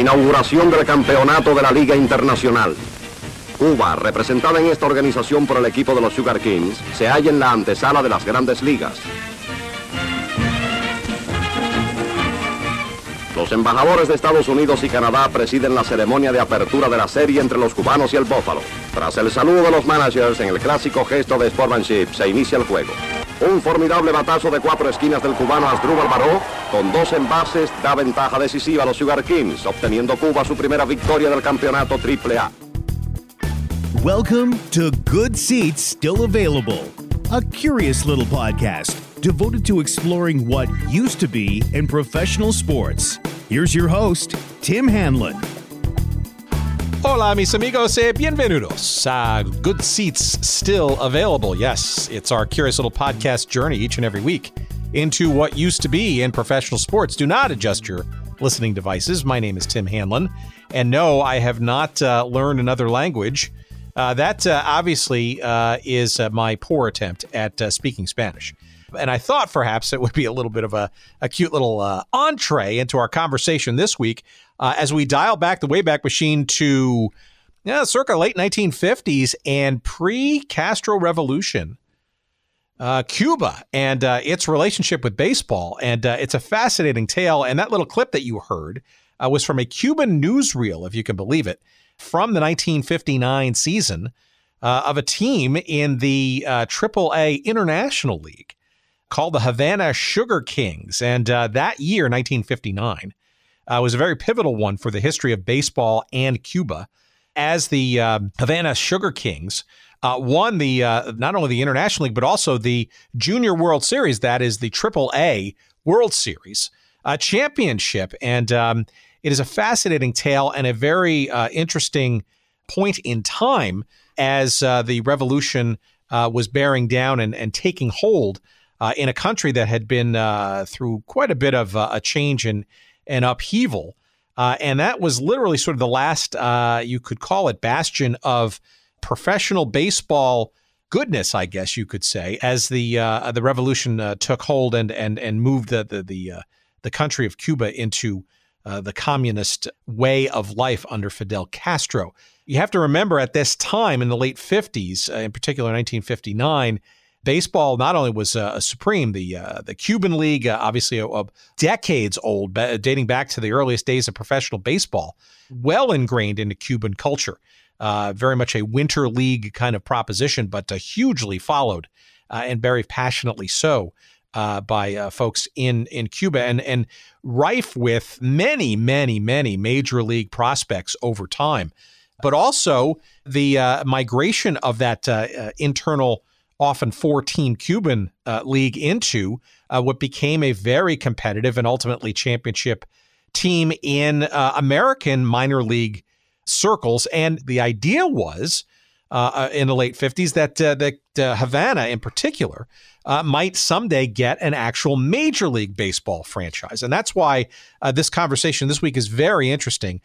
Inauguración del campeonato de la Liga Internacional. Cuba, representada en esta organización por el equipo de los Sugar Kings, se halla en la antesala de las grandes ligas. Los embajadores de Estados Unidos y Canadá presiden la ceremonia de apertura de la serie entre los cubanos y el Bófalo. Tras el saludo de los managers en el clásico gesto de sportsmanship, se inicia el juego. Un formidable batazo de cuatro esquinas del cubano Asdrúbal Baró, con dos envases, da ventaja decisiva a los Sugar Kings, obteniendo Cuba su primera victoria del campeonato AAA. Welcome to Good Seats Still Available, a curious little podcast devoted to exploring what used to be in professional sports. Here's your host, Tim Hanlon. Hola, mis amigos, y bienvenidos. Uh, good seats still available. Yes, it's our curious little podcast journey each and every week into what used to be in professional sports. Do not adjust your listening devices. My name is Tim Hanlon. And no, I have not uh, learned another language. Uh, that uh, obviously uh, is uh, my poor attempt at uh, speaking Spanish. And I thought perhaps it would be a little bit of a, a cute little entree into our conversation this week uh, as we dial back the Wayback Machine to yeah, circa late 1950s and pre Castro Revolution. Uh, Cuba and uh, its relationship with baseball. And uh, it's a fascinating tale. And that little clip that you heard uh, was from a Cuban newsreel, if you can believe it, from the 1959 season uh, of a team in the AAA International League called the Havana Sugar Kings. And that year, 1959, uh, was a very pivotal one for the history of baseball and Cuba, as the uh, Havana Sugar Kings uh, won the uh, not only the International League but also the Junior World Series. That is the Triple A World Series uh, championship, and um, it is a fascinating tale and a very uh, interesting point in time as the revolution was bearing down and, and taking hold. in a country that had been through quite a bit of a change in and upheaval. Uh, and that was literally sort of the last, uh, you could call it, bastion of professional baseball goodness, I guess you could say, as the uh, the revolution uh, took hold and and and moved the the the, uh, the country of Cuba into uh, the communist way of life under Fidel Castro. You have to remember at this time in the late 50s, in particular 1959 baseball not only was uh, supreme, the uh, the Cuban League, uh, obviously a, a decades old, dating back to the earliest days of professional baseball, well ingrained into Cuban culture. Uh, very much a winter league kind of proposition, but uh, hugely followed uh, and very passionately so by folks in in Cuba, and and rife with many, many, many major league prospects over time, but also the migration of that internal often four team Cuban uh, league into uh, what became a very competitive and ultimately championship team in uh, American minor league circles. And the idea was uh, uh, in the late 50s that, uh, that Havana, in particular, might someday get an actual Major League Baseball franchise. And that's why this conversation this week is very interesting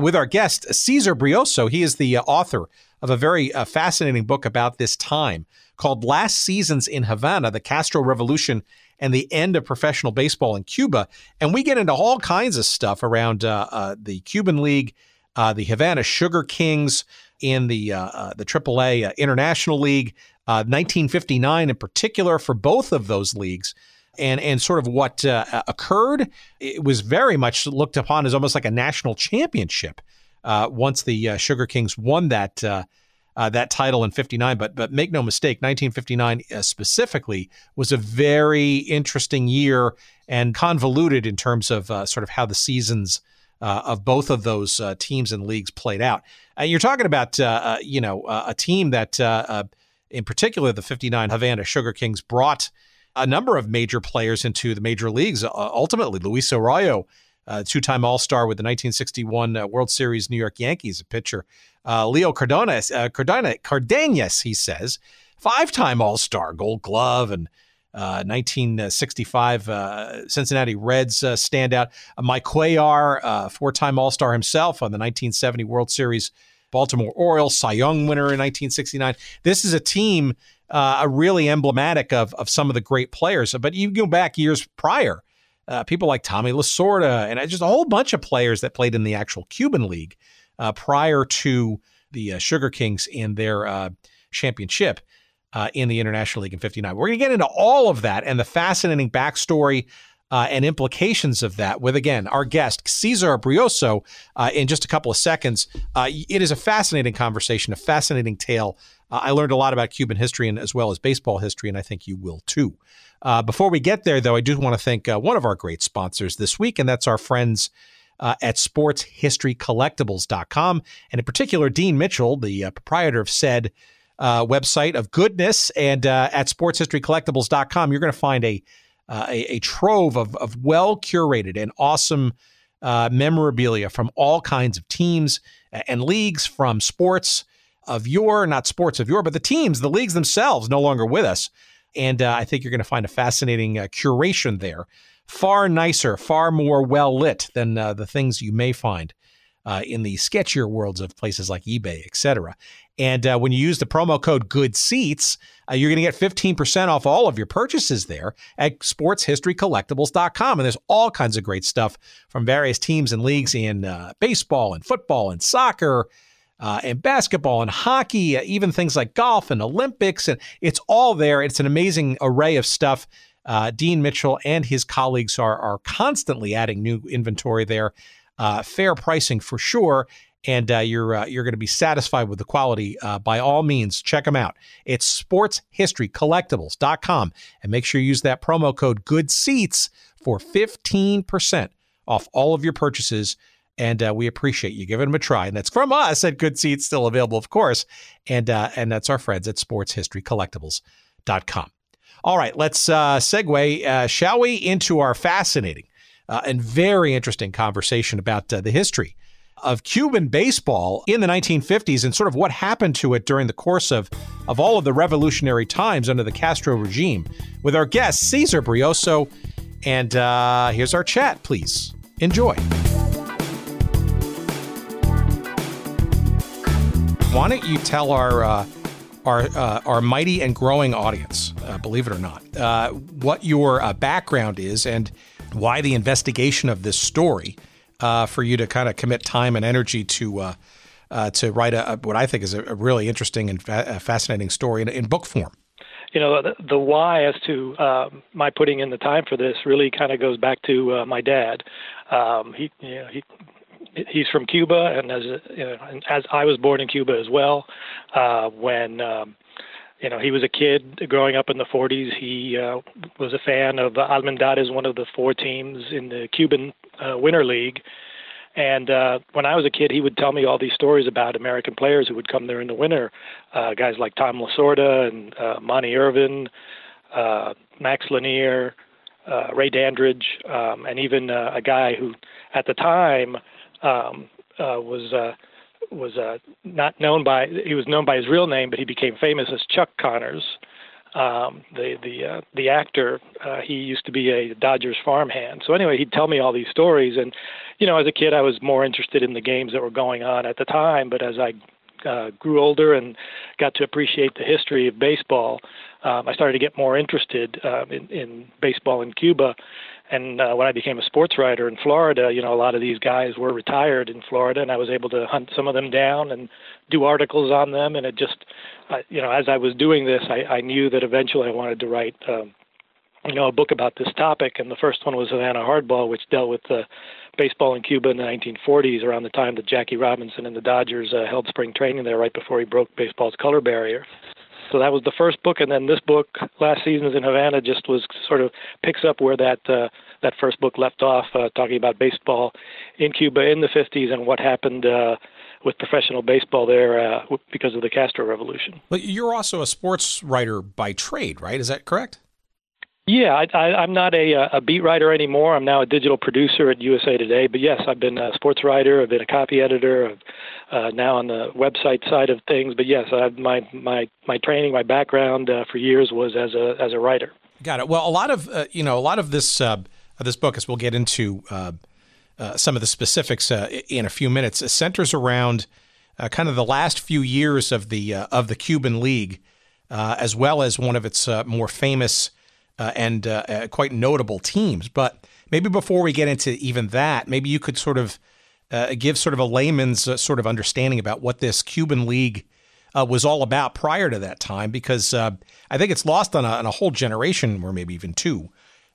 with our guest, Cesar Brioso. He is the author of a very fascinating book about this time called Last Seasons in Havana, the Castro Revolution and the End of Professional Baseball in Cuba. And we get into all kinds of stuff around uh, uh, the Cuban League, uh, the Havana Sugar Kings in the uh, uh, the AAA uh, International League, 1959 in particular for both of those leagues. And, and sort of what occurred, it was very much looked upon as almost like a national championship once the Sugar Kings won that uh, that title in 59. But but make no mistake, 1959 uh, specifically was a very interesting year and convoluted in terms of uh, sort of how the seasons uh, of both of those uh, teams and leagues played out. you're talking about uh, you know a team that, in particular, the 59 Havana Sugar Kings brought a number of major players into the major leagues. ultimately, Luis Arroyo uh, two-time All-Star with the 1961 uh, World Series New York Yankees, a pitcher. Uh, Leo Cardenas, uh, Cardona, Cardenas, he says, five-time All-Star, Gold Glove, and 1965 uh, Cincinnati Reds standout. Mike Cuellar, four-time All-Star himself on the 1970 World Series Baltimore Orioles, Cy Young winner in 1969. This is a team uh, really emblematic of, of some of the great players. But you go back years prior, uh, people like Tommy Lasorda, and just a whole bunch of players that played in the actual Cuban League uh, prior to the uh, Sugar Kings in their uh, championship uh, in the International League in 59. We're going to get into all of that and the fascinating backstory uh, and implications of that with, again, our guest, Cesar Brioso, uh, in just a couple of seconds. Uh, it is a fascinating conversation, a fascinating tale. Uh, I learned a lot about Cuban history and as well as baseball history, and I think you will too. Uh, before we get there, though, I do want to thank uh, one of our great sponsors this week, and that's our friends. Uh, at sportshistorycollectibles.com. And in particular, Dean Mitchell, the uh, proprietor of said uh, website of goodness. And uh, at sportshistorycollectibles.com, you're going to find a, a, a, trove of, of well curated and awesome memorabilia from all kinds of teams and leagues, from sports of your, not sports of your, but the teams, the leagues themselves, no longer with us. And uh, I think you're going to find a fascinating uh, curation there. Far nicer, far more well lit than the things you may find uh, in the sketchier worlds of places like eBay, etc. And uh, when you use the promo code Good Seats, uh, you're going to get 15% off all of your purchases there at sportshistorycollectibles.com. And there's all kinds of great stuff from various teams and leagues in uh, baseball and football and soccer. Uh, and basketball and hockey, uh, even things like golf and Olympics, and it's all there. It's an amazing array of stuff. Uh, Dean Mitchell and his colleagues are are constantly adding new inventory there. Uh, fair pricing for sure, and uh, you're uh, you're going to be satisfied with the quality. By all means, check them out. It's sportshistorycollectibles.com, and make sure you use that promo code Good Seats for fifteen percent off all of your purchases. And uh, we appreciate you giving them a try. And that's from us at Good Seats, still available, of course. And uh, and that's our friends at sportshistorycollectibles.com. All right, let's segue, shall we, into our fascinating uh, and very interesting conversation about uh, the history of Cuban baseball in the 1950s and sort of what happened to it during the course of, of all of the revolutionary times under the Castro regime with our guest, Cesar Brioso. And uh, here's our chat, please. Enjoy. Why don't you tell our uh, our uh, our mighty and growing audience, uh, believe it or not, uh, what your uh, background is and why the investigation of this story uh, for you to kind of commit time and energy to uh, uh, to write a, what I think is a, really interesting and fa- fascinating story in, in, book form. You know, the, the why as to um, my putting in the time for this really kind of goes back to uh, my dad. Um, he, you know, he he's from Cuba, and as you know, as I was born in Cuba as well, uh, when um, you know, he was a kid growing up in the 40s. He uh, was a fan of uh, Almendares, one of the four teams in the Cuban uh, Winter League. And uh, when I was a kid, he would tell me all these stories about American players who would come there in the winter, uh, guys like Tom Lasorda and uh, Monte Irvin, uh, Max Lanier, uh, Ray Dandridge, um, and even uh, a guy who, at the time, um, uh, was uh, was uh, not known by he was known by his real name, but he became famous as Chuck Connors. Um, the the uh, the actor uh, he used to be a Dodgers farmhand. So anyway, he'd tell me all these stories, and you know, as a kid, I was more interested in the games that were going on at the time. But as I uh, grew older and got to appreciate the history of baseball, um, I started to get more interested uh, in, in baseball in Cuba. And uh, when I became a sports writer in Florida, you know, a lot of these guys were retired in Florida, and I was able to hunt some of them down and do articles on them. And it just, uh, you know, as I was doing this, I, I knew that eventually I wanted to write, um, you know, a book about this topic. And the first one was Havana Hardball, which dealt with uh, baseball in Cuba in the 1940s, around the time that Jackie Robinson and the Dodgers uh, held spring training there, right before he broke baseball's color barrier. So that was the first book, and then this book, Last Seasons in Havana, just was sort of picks up where that uh, that first book left off, uh, talking about baseball in Cuba in the 50s and what happened uh, with professional baseball there uh, because of the Castro Revolution. But you're also a sports writer by trade, right? Is that correct? Yeah, I, I, I'm not a, a beat writer anymore. I'm now a digital producer at USA Today. But yes, I've been a sports writer. I've been a copy editor. Uh, now on the website side of things. But yes, I've, my my my training, my background uh, for years was as a as a writer. Got it. Well, a lot of uh, you know a lot of this uh, this book, as we'll get into uh, uh, some of the specifics uh, in a few minutes, centers around kind of the last few years of the of the Cuban League, as well as one of its more famous uh, and uh, uh, quite notable teams. But maybe before we get into even that, maybe you could sort of uh, give sort of a layman's uh, sort of understanding about what this Cuban League uh, was all about prior to that time, because I think it's lost on a, on a, whole generation, or maybe even two,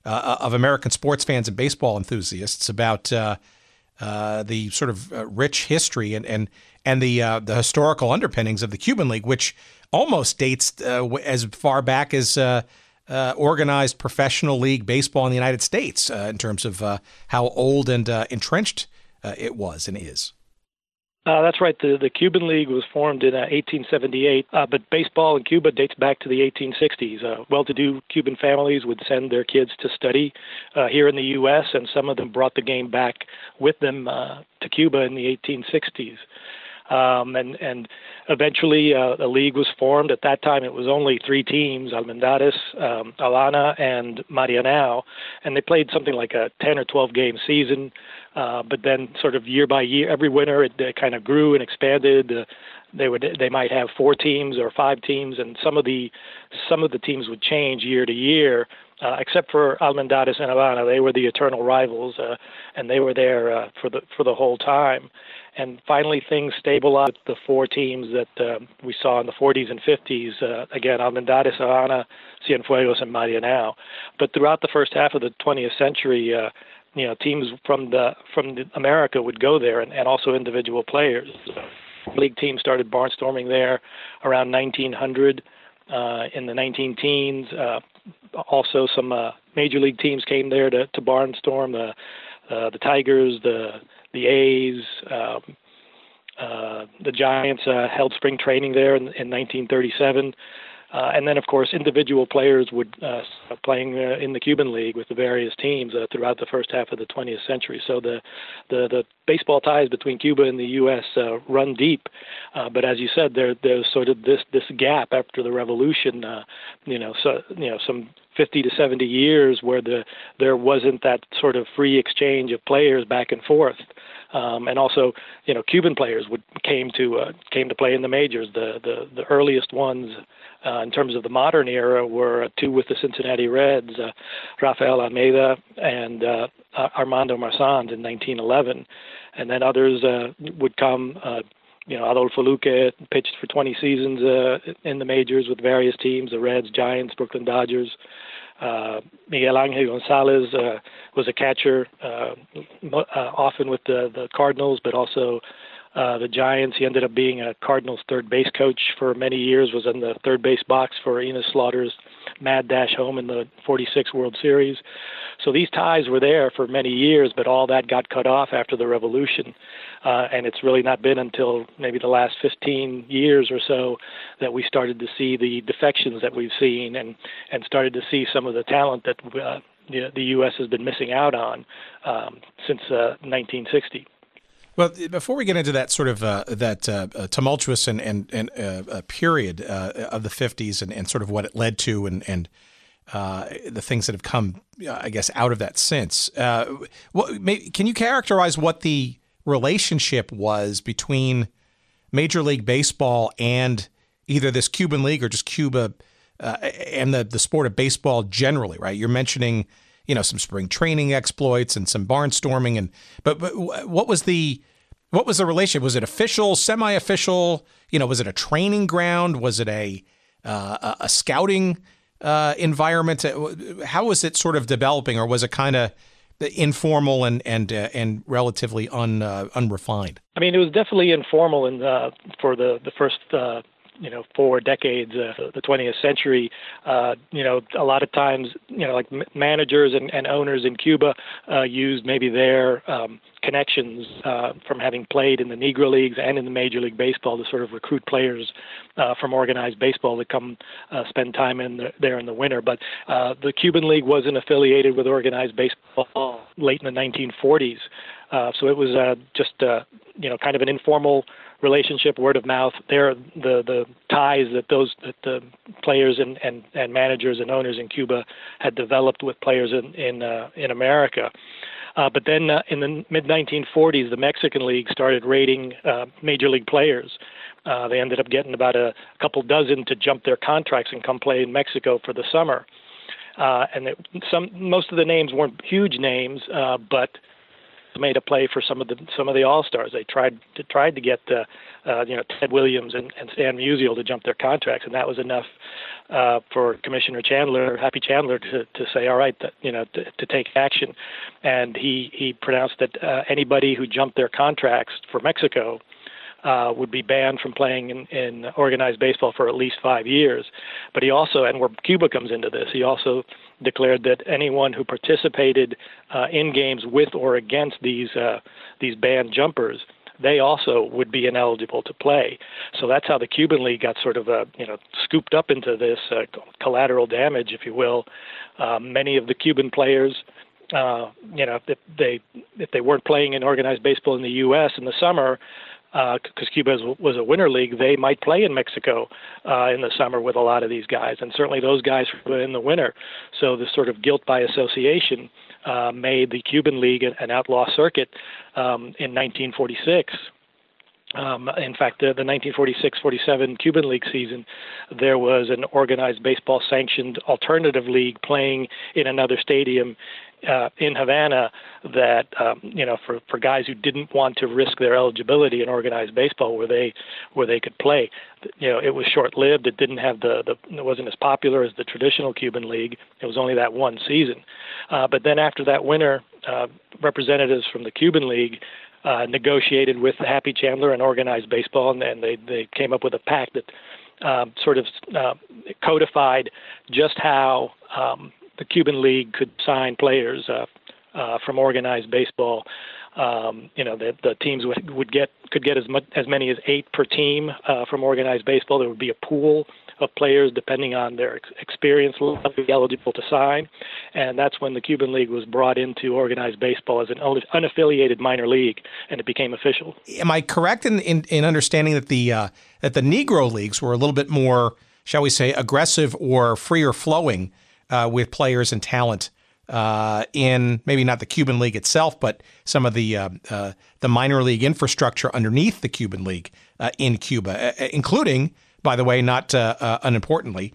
of American sports fans and baseball enthusiasts about the sort of rich history and and and the the historical underpinnings of the Cuban League, which almost dates as far back as uh, organized professional league baseball in the United States uh, in terms of uh, how old and uh, entrenched uh, it was and is. Uh, that's right. The the Cuban League was formed in 1878, but baseball in Cuba dates back to the 1860s. well-to-do Cuban families would send their kids to study here in the U.S., and some of them brought the game back with them to Cuba in the 1860s. Um, and and eventually uh, a league was formed. At that time, it was only three teams: Almendares, um, Habana, and Marianao, and they played something like a 10 or 12 game season. Uh, but then, sort of year by year, every winter, it, it kind of grew and expanded. Uh, they would they might have four teams or five teams, and some of the some of the teams would change year to year. Uh, except for Almendares and Havana, they were the eternal rivals, uh, and they were there uh, for the for the whole time and finally things stabilized. The four teams that uh, we saw in the 40s and 50s, uh, again, Almendares, Havana, Cienfuegos, and Marianao. But throughout the first half of the 20th century, uh, you know, teams from the from the America would go there, and, and also individual players. League teams started barnstorming there around 1900. Uh, in the 19 teens, uh, also some uh, major league teams came there to, to barnstorm. The uh, the Tigers, the the A's, um, uh, the Giants uh, held spring training there in, in 1937. Uh, and then, of course, individual players would uh, playing uh, in the Cuban League with the various teams uh, throughout the first half of the 20th century. So the the, the baseball ties between Cuba and the U.S. Uh, run deep. Uh, but as you said, there there's sort of this this gap after the revolution. Uh, you know, so you know some 50 to 70 years where the there wasn't that sort of free exchange of players back and forth. Um, and also, you know, Cuban players would came to uh, came to play in the majors. The the, the earliest ones uh, in terms of the modern era were two with the Cincinnati Reds, uh, Rafael Almeida and uh, Armando Marsans in 1911, and then others uh, would come. Uh, you know, Adolfo Luque pitched for 20 seasons uh, in the majors with various teams: the Reds, Giants, Brooklyn Dodgers. Uh, Miguel Angel Gonzalez uh, was a catcher, uh, uh, often with the, the Cardinals, but also uh, the Giants. He ended up being a Cardinals third base coach for many years. Was in the third base box for Enos Slaughter's mad dash home in the 46 World Series. So these ties were there for many years, but all that got cut off after the revolution. Uh, and it's really not been until maybe the last 15 years or so that we started to see the defections that we've seen and, and started to see some of the talent that uh, the, the U.S. has been missing out on um, since uh, 1960. Well, before we get into that sort of uh, that uh, uh tumultuous and and, and uh, uh period uh, of the '50s and, and sort of what it led to and and the things that have come, I guess, out of that since, what, may, can you characterize what the relationship was between Major League Baseball and either this Cuban League or just Cuba and the the sport of baseball generally? Right, you're mentioning you know some spring training exploits and some barnstorming and but, but what was the what was the relationship? Was it official semi-official? You know was it a training ground? Was it a uh, a scouting uh, environment? How was it sort of developing or was it kind of informal and and uh, and relatively un uh, unrefined? I mean it was definitely informal in uh, for the the first uh, you know four decades of the 20th century. Uh, you know a lot of times you know like managers and, and owners in Cuba uh, used maybe their um, connections uh, from having played in the Negro leagues and in the Major League Baseball to sort of recruit players uh, from organized baseball to come uh, spend time in the, there in the winter. But uh, the Cuban League wasn't affiliated with organized baseball late in the 1940s, uh, so it was uh, just you know kind of an informal relationship, word of mouth. There, the the ties that those that the players and and, and managers and owners in Cuba had developed with players in in in America. Uh, but then uh, in the mid 1940s, the Mexican League started rating uh, major league players. Uh, they ended up getting about a couple dozen to jump their contracts and come play in Mexico for the summer. uh, and it, some most of the names weren't huge names, uh, but made a play for some of the some of the all stars. They tried to tried to get uh, uh, you know Ted Williams and, and Stan Musial to jump their contracts, and that was enough uh, for Commissioner Chandler, Happy Chandler, to to say all right, that, you know, to, to take action, and he he pronounced that uh, anybody who jumped their contracts for Mexico. Uh, would be banned from playing in, in organized baseball for at least five years. But he also, and where Cuba comes into this, he also declared that anyone who participated uh, in games with or against these uh, these banned jumpers they also would be ineligible to play. So that's how the Cuban League got sort of uh, you know scooped up into this uh, collateral damage, if you will. Uh, many of the Cuban players, uh, you know, if they if they weren't playing in organized baseball in the U.S. in the summer, because uh, Cuba was a winter league, they might play in Mexico uh, in the summer with a lot of these guys, and certainly those guys were in the winter. So the sort of guilt by association uh, made the Cuban League an outlaw circuit um, in 1946. Um, in fact, the, the 1946-47 Cuban League season, there was an organized baseball sanctioned alternative league playing in another stadium uh, in Havana that um, you know for for guys who didn't want to risk their eligibility in organized baseball where they where they could play. You know it was short lived it didn't have the the it wasn't as popular as the traditional Cuban league. It was only that one season. Uh, but then after that winter uh, representatives from the Cuban league uh, negotiated with Happy Chandler and organized baseball and, and they they came up with a pact that um, sort of uh, codified just how um, the Cuban League could sign players uh, uh, from organized baseball. Um, you know, the, the teams would, would get could get as much as many as eight per team uh, from organized baseball. There would be a pool of players depending on their ex- experience eligible to sign, and that's when the Cuban League was brought into organized baseball as an unaffiliated minor league, and it became official. Am I correct in in, in understanding that the uh, that the Negro leagues were a little bit more, shall we say, aggressive or freer flowing? Uh, with players and talent uh, in maybe not the Cuban League itself, but some of the uh, uh the minor league infrastructure underneath the Cuban League uh, in Cuba, uh, including, by the way, not unimportantly,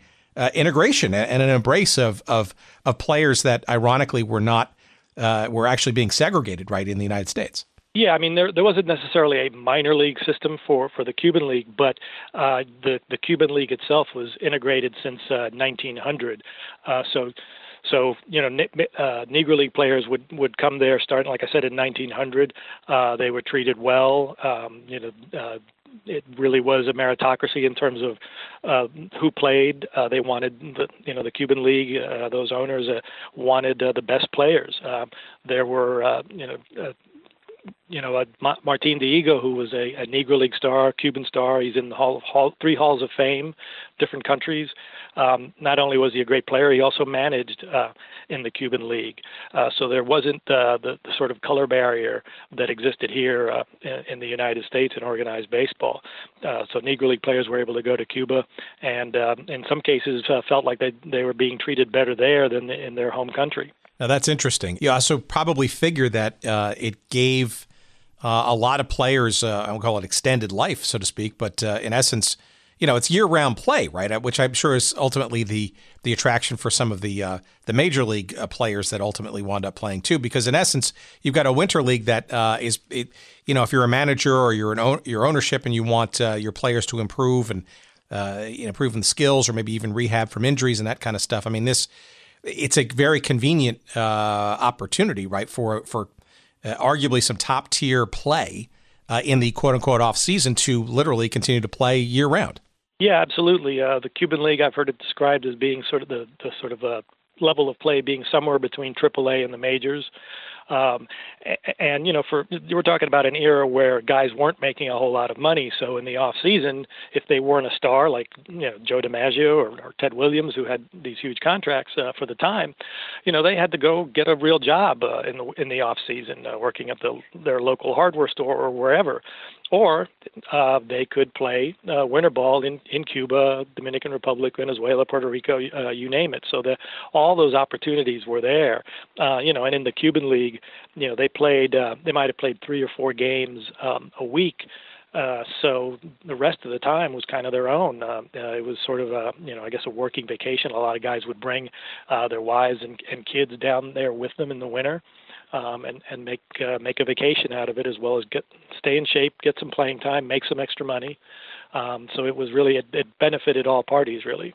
integration and an embrace of, of of players that ironically were not were actually being segregated right in the United States. Yeah, I mean there there wasn't necessarily a minor league system for, for the Cuban League, but uh, the the Cuban League itself was integrated since uh, 1900. Uh, so so you know, uh, Negro League players would would come there starting, like I said, in 1900. Uh, they were treated well. Um, you know, uh, it really was a meritocracy in terms of uh, who played. Uh, they wanted the you know the Cuban League. Uh, those owners uh, wanted uh, the best players. Uh, there were uh, you know. Uh, you know, uh, Martin Dihigo, who was a, a Negro League star, Cuban star. He's in the hall, of hall three halls of fame, different countries. Um, not only was he a great player, he also managed uh, in the Cuban League. Uh, so there wasn't uh, the, the sort of color barrier that existed here uh, in, in the United States in organized baseball. Uh, so Negro League players were able to go to Cuba, and uh, in some cases uh, felt like they they were being treated better there than in their home country. Now that's interesting. You also probably figure that uh, it gave uh, a lot of players, uh, I won't call it extended life, so to speak, but uh, in essence, you know, it's year-round play, right? Uh, which I'm sure is ultimately the the attraction for some of the uh, the major league players that ultimately wound up playing too. Because in essence, you've got a winter league that is, it, you know, if you're a manager or you're an your ownership and you want your players to improve and you know, skills or maybe even rehab from injuries and that kind of stuff. I mean, this it's a very convenient uh, opportunity, right, for for uh, arguably some top tier play uh, in the quote unquote off season to literally continue to play year round. Yeah, absolutely. Uh, the Cuban League, I've heard it described as being sort of the, the sort of a level of play being somewhere between AAA and the majors. Um, and you know, for we're talking about an era where guys weren't making a whole lot of money. So in the off season, if they weren't a star like you know Joe DiMaggio or, or Ted Williams, who had these huge contracts uh, for the time, you know they had to go get a real job uh, in the in the off season, uh, working at the their local hardware store or wherever or uh, they could play uh, winter ball in, in Cuba, Dominican Republic, Venezuela, Puerto Rico, uh, you name it. So the, all those opportunities were there. Uh, you know, and in the Cuban League, you know, they played, uh, they might have played three or four games um, a week. Uh, so the rest of the time was kind of their own. It was sort of a, you know, I guess a working vacation. A lot of guys would bring their wives and, and kids down there with them in the winter, um, and and make uh, make a vacation out of it as well as get stay in shape, get some playing time, make some extra money. Um, so it was really it, it benefited all parties really.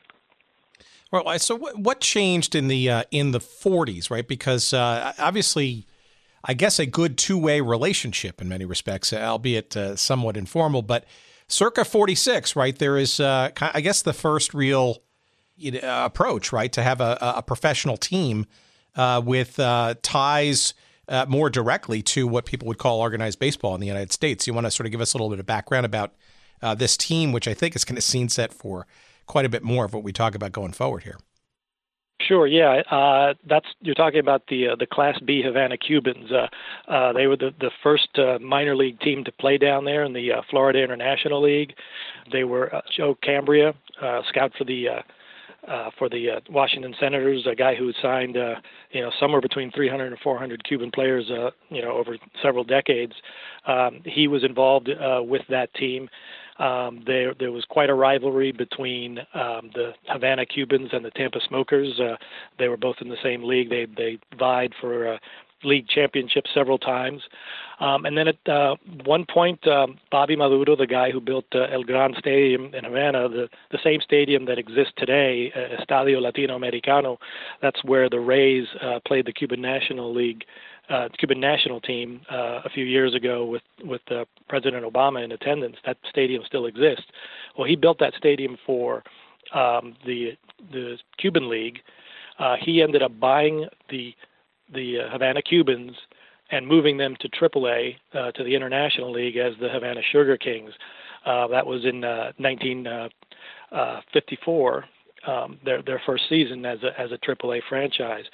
Well, so what changed in the uh, in the 40s, right? Because uh, obviously I guess, a good two way relationship in many respects, albeit uh, somewhat informal. But circa 46, right, there is, uh, I guess, the first real approach, right, to have a, a professional team uh, with uh, ties. Uh, more directly to what people would call organized baseball in the United States. You want to sort of give us a little bit of background about uh, this team, which I think is kind of scene set for quite a bit more of what we talk about going forward here. Sure. Yeah. Uh, that's you're talking about the uh, the Class B Havana Cubans. Uh, uh, they were the the first uh, minor league team to play down there in the uh, Florida International League. They were uh, Joe Cambria, uh, scout for the. Uh, uh, for the uh, Washington Senators, a guy who signed, uh, you know, somewhere between 300 and 400 Cuban players, uh, you know, over several decades. Um, he was involved uh, with that team, um, there, there was quite a rivalry between um, the Havana Cubans and the Tampa Smokers. Uh, they were both in the same league. They they vied for uh, league championship several times. Um, and then at uh, one point, um, Bobby Maduro, the guy who built uh, El Gran Stadium in Havana, the, the same stadium that exists today, uh, Estadio Latinoamericano, that's where the Rays uh, played the Cuban National League uh, Cuban national team uh, a few years ago with with uh, President Obama in attendance. That stadium still exists. Well, he built that stadium for um, the the Cuban League. Uh, he ended up buying the the uh, Havana Cubans and moving them to AAA uh, to the International League as the Havana Sugar Kings. Uh, that was in uh, 1954. Uh, um, their their first season as a as a AAA franchise,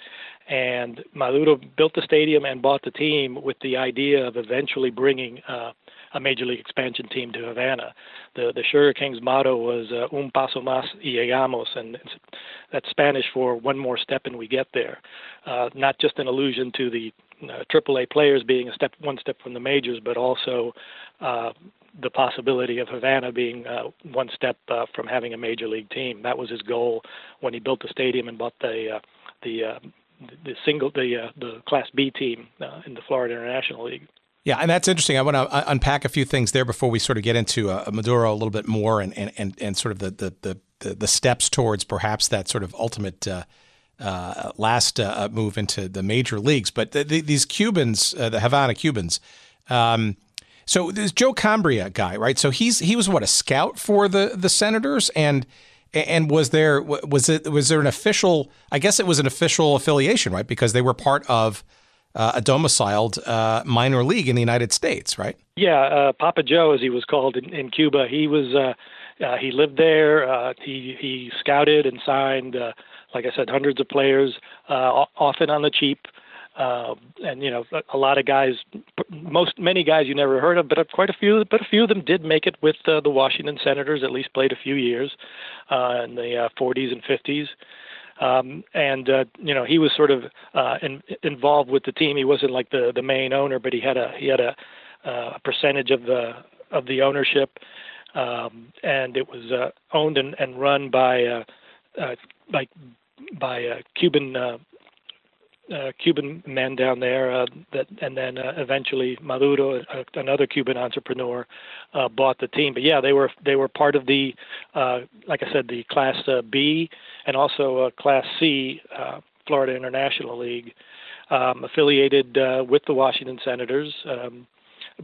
and Maduro built the stadium and bought the team with the idea of eventually bringing uh, a major league expansion team to Havana. The the Sugar Kings motto was uh, "Un paso más y llegamos," and that's Spanish for "one more step and we get there." Uh, not just an allusion to the uh, AAA players being a step one step from the majors, but also uh, the possibility of Havana being uh, one step uh, from having a major league team. That was his goal when he built the stadium and bought the uh, the uh, the single the uh, the Class B team uh, in the Florida International League. Yeah, and that's interesting. I want to uh, unpack a few things there before we sort of get into uh, Maduro a little bit more and and, and, and sort of the, the, the, the steps towards perhaps that sort of ultimate uh, uh, last move into the major leagues. But the, the, these Cubans, the Havana Cubans, um, so this Joe Cambria guy, right? So he's he was what a scout for the the Senators, and and was there was it was there an official? I guess it was an official affiliation, right? Because they were part of uh, a domiciled uh, minor league in the United States, right? Yeah, uh, Papa Joe, as he was called in, in Cuba, he was uh, uh, he lived there. Uh, he he scouted and signed, like I said, hundreds of players, often on the cheap. Uh, and you know, a, lot of guys, most many guys you never heard of, but quite a few, but a few of them did make it with uh, the Washington Senators. At least played a few years uh, in the uh, 40s and 50s. Um, and uh, you know, he was sort of uh, in, involved with the team. He wasn't like the the main owner, but he had a he had a, uh, a percentage of the of the ownership, um, and it was uh, owned and, and run by uh, uh, by by uh, Cuban uh, uh, Cuban men down there uh, that, and then uh, eventually Maduro, uh, another Cuban entrepreneur, uh, bought the team. But yeah, they were they were part of the, uh, like I said, the Class uh, B and also uh, Class C uh, Florida International League, um, affiliated uh, with the Washington Senators. Um,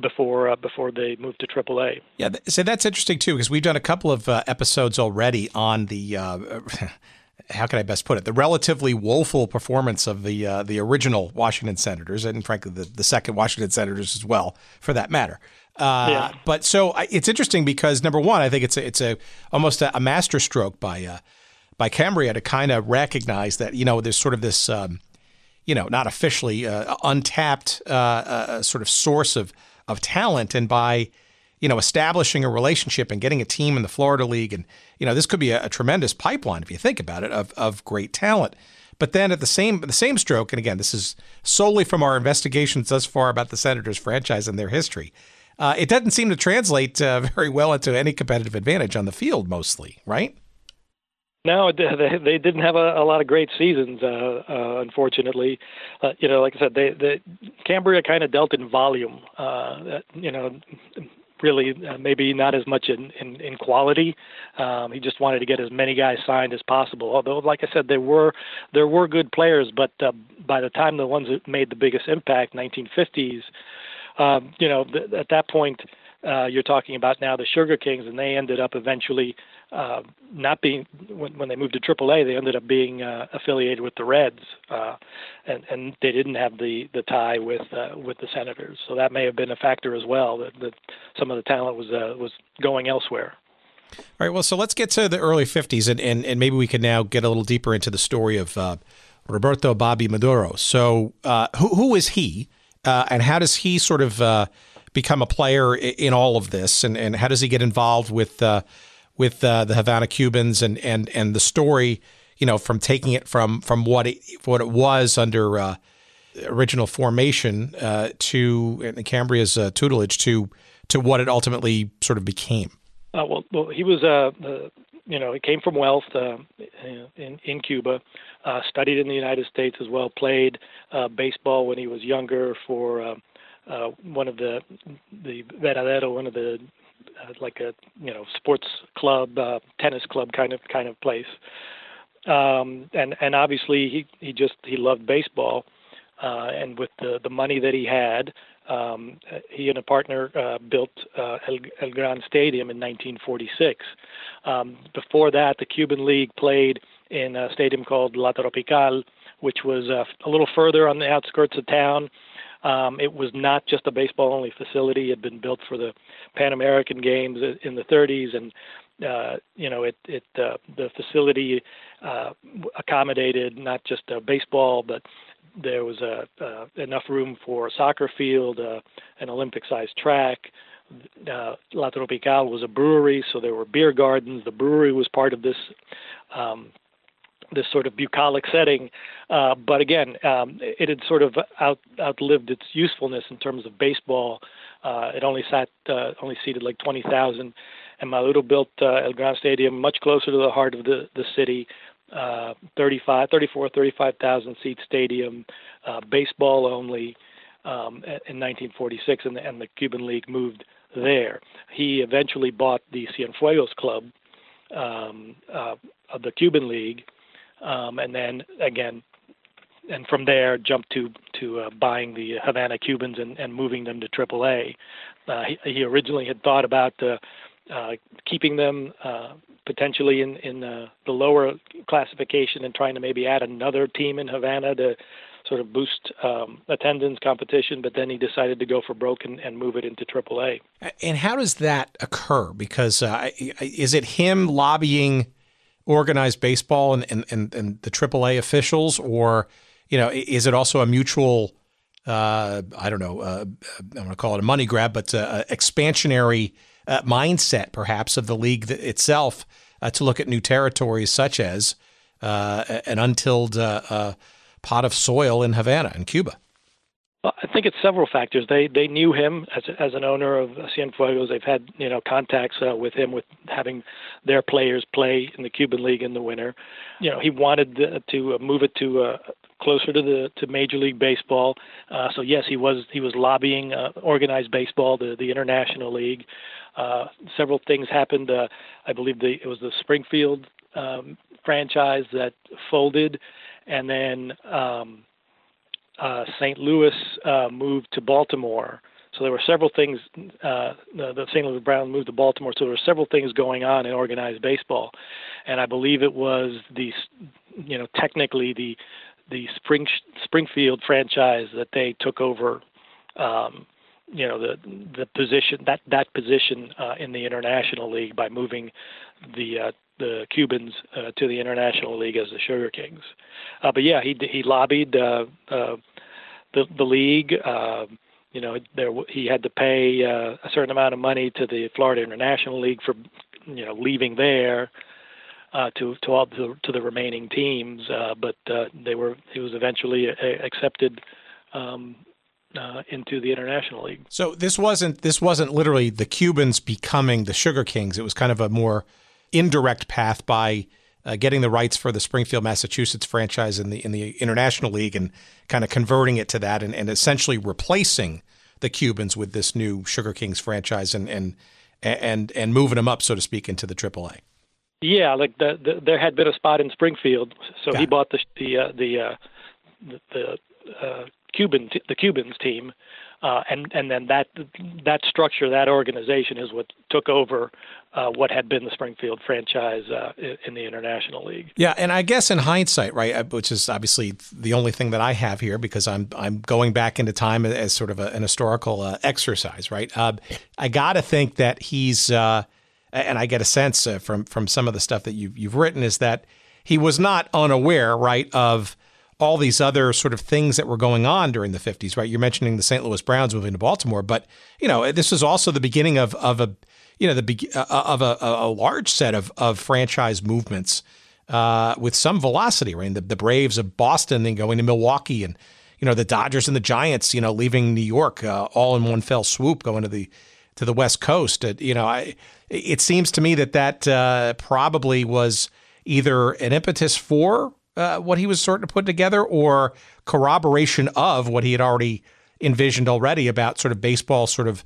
before uh, before they moved to AAA. Yeah, so that's interesting too because we've done a couple of uh, episodes already on the uh, how can I best put it? The relatively woeful performance of the uh, the original Washington Senators, and frankly, the, the second Washington Senators as well, for that matter. Uh, yeah. But so it's interesting because number one, I think it's a, it's a almost a, a masterstroke by uh, by Cambria to kind of recognize that you know there's sort of this um, you know not officially uh, untapped uh, uh, sort of source of of talent, and by you know, establishing a relationship and getting a team in the Florida League. And, you know, this could be a, a tremendous pipeline, if you think about it, of, of great talent. But then at the same the same stroke, and again, this is solely from our investigations thus far about the Senators franchise and their history. uh, it doesn't seem to translate uh, very well into any competitive advantage on the field, mostly, right? No, they, didn't have a, a lot of great seasons, uh, uh, unfortunately. Uh, you know, like I said, they, they Cambria kind of dealt in volume. Uh, you know, really uh, maybe not as much in in, in quality. Um, he just wanted to get as many guys signed as possible. Although, like I said, there were there were good players, but uh, by the time the ones that made the biggest impact, 1950s, um, you know, th- at that point uh, you're talking about now the Sugar Kings, and they ended up eventually uh, not being when, when they moved to AAA, they ended up being uh, affiliated with the Reds, uh, and and they didn't have the the tie with uh, with the Senators, so that may have been a factor as well that, that some of the talent was uh, was going elsewhere. All right, well, so let's get to the early '50s, and and, and maybe we can now get a little deeper into the story of uh, Roberto Bobby Maduro. So, uh, who who is he, uh, and how does he sort of uh, become a player in all of this, and, and how does he get involved with uh, with uh, the Havana Cubans and and and the story, you know, from taking it from from what it what it was under uh, original formation uh, to Cambria's uh, tutelage to to what it ultimately sort of became. Uh, well, well, he was uh, you know, he came from wealth in in Cuba, studied in the United States as well, played baseball when he was younger for uh, one of the the Veradero, one of the uh, like a you know sports club, uh, tennis club kind of kind of place. Um, and and obviously he he just he loved baseball, uh, and with the the money that he had, um, he and a partner uh, built uh, El, El Gran Stadium in 1946. Um, before that, the Cuban League played in a stadium called La Tropical, which was uh, a little further on the outskirts of town. Um, it was not just a baseball only facility. It had been built for the Pan American Games in the 30s, and uh, you know, it, it uh, the facility uh, accommodated not just uh, baseball, but there was uh, enough room for a soccer field, uh, an Olympic-sized track. La Tropical was a brewery, so there were beer gardens. The brewery was part of this um, this sort of bucolic setting. Uh, but again, um, it had sort of out, outlived its usefulness in terms of baseball. Uh, it only sat uh, only seated like 20,000, and Maduro built uh, El Gran Stadium much closer to the heart of the the city. Uh, 35, 34, 35,000 seat stadium, uh, baseball only um, in 1946, and the, and the Cuban League moved there. He eventually bought the Cienfuegos Club um, uh, of the Cuban League, um, and then again, and from there jumped to to uh, buying the Havana Cubans and, and moving them to AAA. Uh, he, he originally had thought about uh, uh, keeping them uh, potentially in in uh, the lower classification and trying to maybe add another team in Havana to sort of boost um, attendance competition, but then he decided to go for broke and, and, move it into AAA. And how does that occur? Because uh, is it him lobbying organized baseball and, and, and, and the AAA officials, or you know, is it also a mutual? Uh, I don't know. Uh, I'm going to call it a money grab, but uh, expansionary uh, mindset, perhaps, of the league itself uh, to look at new territories, such as uh, an untilled pot of soil in Havana, in Cuba. I think it's several factors. They they knew him as as an owner of Cienfuegos. They've had you know contacts uh, with him with having their players play in the Cuban League in the winter. You know he wanted to move it to uh, closer to the to Major League Baseball. Uh, so yes, he was he was lobbying uh, organized baseball, the the International League. Uh, several things happened. Uh, I believe the it was the Springfield um, franchise that folded, and then. Um, uh, St. Louis uh, moved to Baltimore. So there were several things. Uh, the, the St. Louis Browns moved to Baltimore, so there were several things going on in organized baseball, and I believe it was the, you know, technically the, the Spring Springfield franchise that they took over. Um, you know the the position that that position uh, in the international league by moving the uh, the Cubans uh, to the International League as the Sugar Kings. Uh, but yeah, he he lobbied uh, uh, the the league. Uh, you know, there he had to pay uh, a certain amount of money to the Florida International League for you know leaving there. Uh, to to all to, to the remaining teams, uh, but uh, they were he was eventually a, uh, accepted um, uh, into the international league. So this wasn't this wasn't literally the Cubans becoming the Sugar Kings. It was kind of a more indirect path by uh, getting the rights for the Springfield, Massachusetts franchise in the in the international league and kind of converting it to that and, and essentially replacing the Cubans with this new Sugar Kings franchise and and and and moving them up, so to speak, into the AAA. Yeah, like the, the there had been a spot in Springfield, so Got he it. bought the the uh, the uh, the, the uh, Cuban t- the Cubans team, uh, and and then that that structure, that organization, is what took over uh, what had been the Springfield franchise uh, in the International League. Yeah, and I guess in hindsight, right, which is obviously the only thing that I have here because I'm I'm going back into time as sort of a, an historical uh, exercise, right? Uh, I got to think that he's, uh, and I get a sense from from some of the stuff that you've you've written is that he was not unaware, right, of all these other sort of things that were going on during the 50s, right? You're mentioning the St. Louis Browns moving to Baltimore, but you know, this was also the beginning of of a you know the uh, of a, a, large set of of franchise movements uh, with some velocity, right? The, the Braves of Boston then going to Milwaukee, and you know the Dodgers and the Giants, you know, leaving New York uh, all in one fell swoop, going to the to the West Coast. Uh, you know, I, it seems to me that that uh, probably was either an impetus for uh, what he was starting to put together or corroboration of what he had already envisioned already about sort of baseball sort of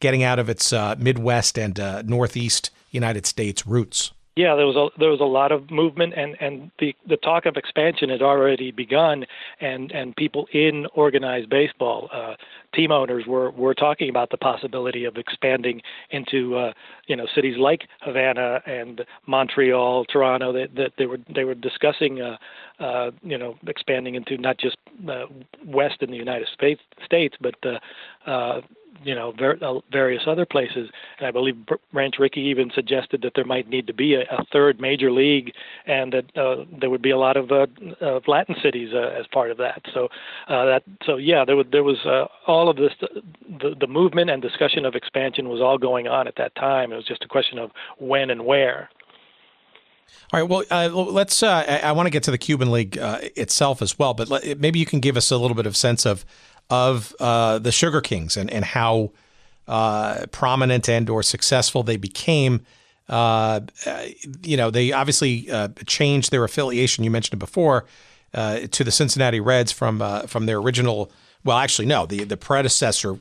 getting out of its uh, Midwest and uh, Northeast United States roots. Yeah, there was a there was a lot of movement, and and the the talk of expansion had already begun, and and people in organized baseball, uh, team owners were were talking about the possibility of expanding into uh, you know cities like Havana and Montreal, Toronto. That that they were they were discussing uh, uh, you know expanding into not just uh, west in the United States states, but uh, uh, you know ver- uh, various other places. And I believe Branch Rickey even suggested that there might need to be a, a third major league, and that uh, there would be a lot of, uh, of Latin cities uh, as part of that. So uh, that so yeah, there was there was uh, all of this the the movement and discussion of expansion was all going on at that time. It was just a question of when and where. All right. Well, uh, let's. Uh, I, I want to get to the Cuban League uh, itself as well, but let, maybe you can give us a little bit of sense of of uh, the Sugar Kings and and how uh, prominent and or successful they became. Uh, you know, they obviously uh, changed their affiliation. You mentioned it before uh, to the Cincinnati Reds from uh, from their original. Well, actually, no, the the predecessor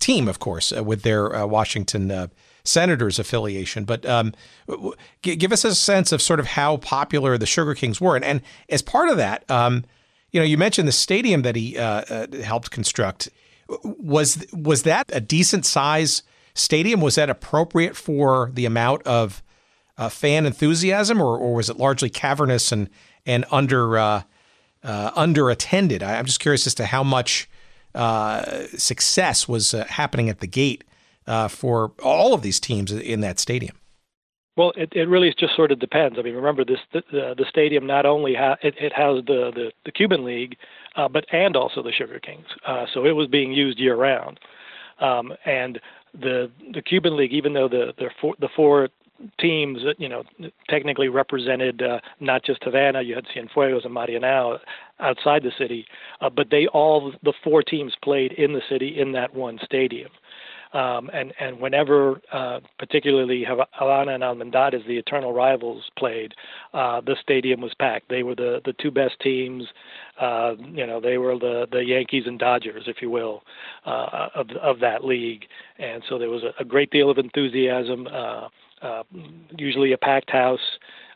team, of course, with their Washington. Senators affiliation, but um, give us a sense of sort of how popular the Sugar Kings were, and, and as part of that, um, you know, you mentioned the stadium that he uh, uh, helped construct. Was was that a decent size stadium? Was that appropriate for the amount of uh, fan enthusiasm, or, or was it largely cavernous and and under uh, uh, under attended? I, am just curious as to how much uh, success was happening at the gate for all of these teams in that stadium. Well, it, it really just sort of depends. I mean, remember this the, the, stadium not only ha- it, it has the, the, the Cuban League, uh, but and also the Sugar Kings. Uh, so it was being used year round. Um, and the the Cuban League, even though the the four, the four teams you know technically represented uh, not just Havana, you had Cienfuegos and Marianao outside the city, uh, but they all the four teams played in the city in that one stadium. Um, and and whenever, uh, particularly Havana and Almendares, the eternal rivals, played, uh, the stadium was packed. They were the the two best teams. Uh, you know, they were the the Yankees and Dodgers, if you will, uh, of of that league. And so there was a, a great deal of enthusiasm. Uh, uh, usually a packed house.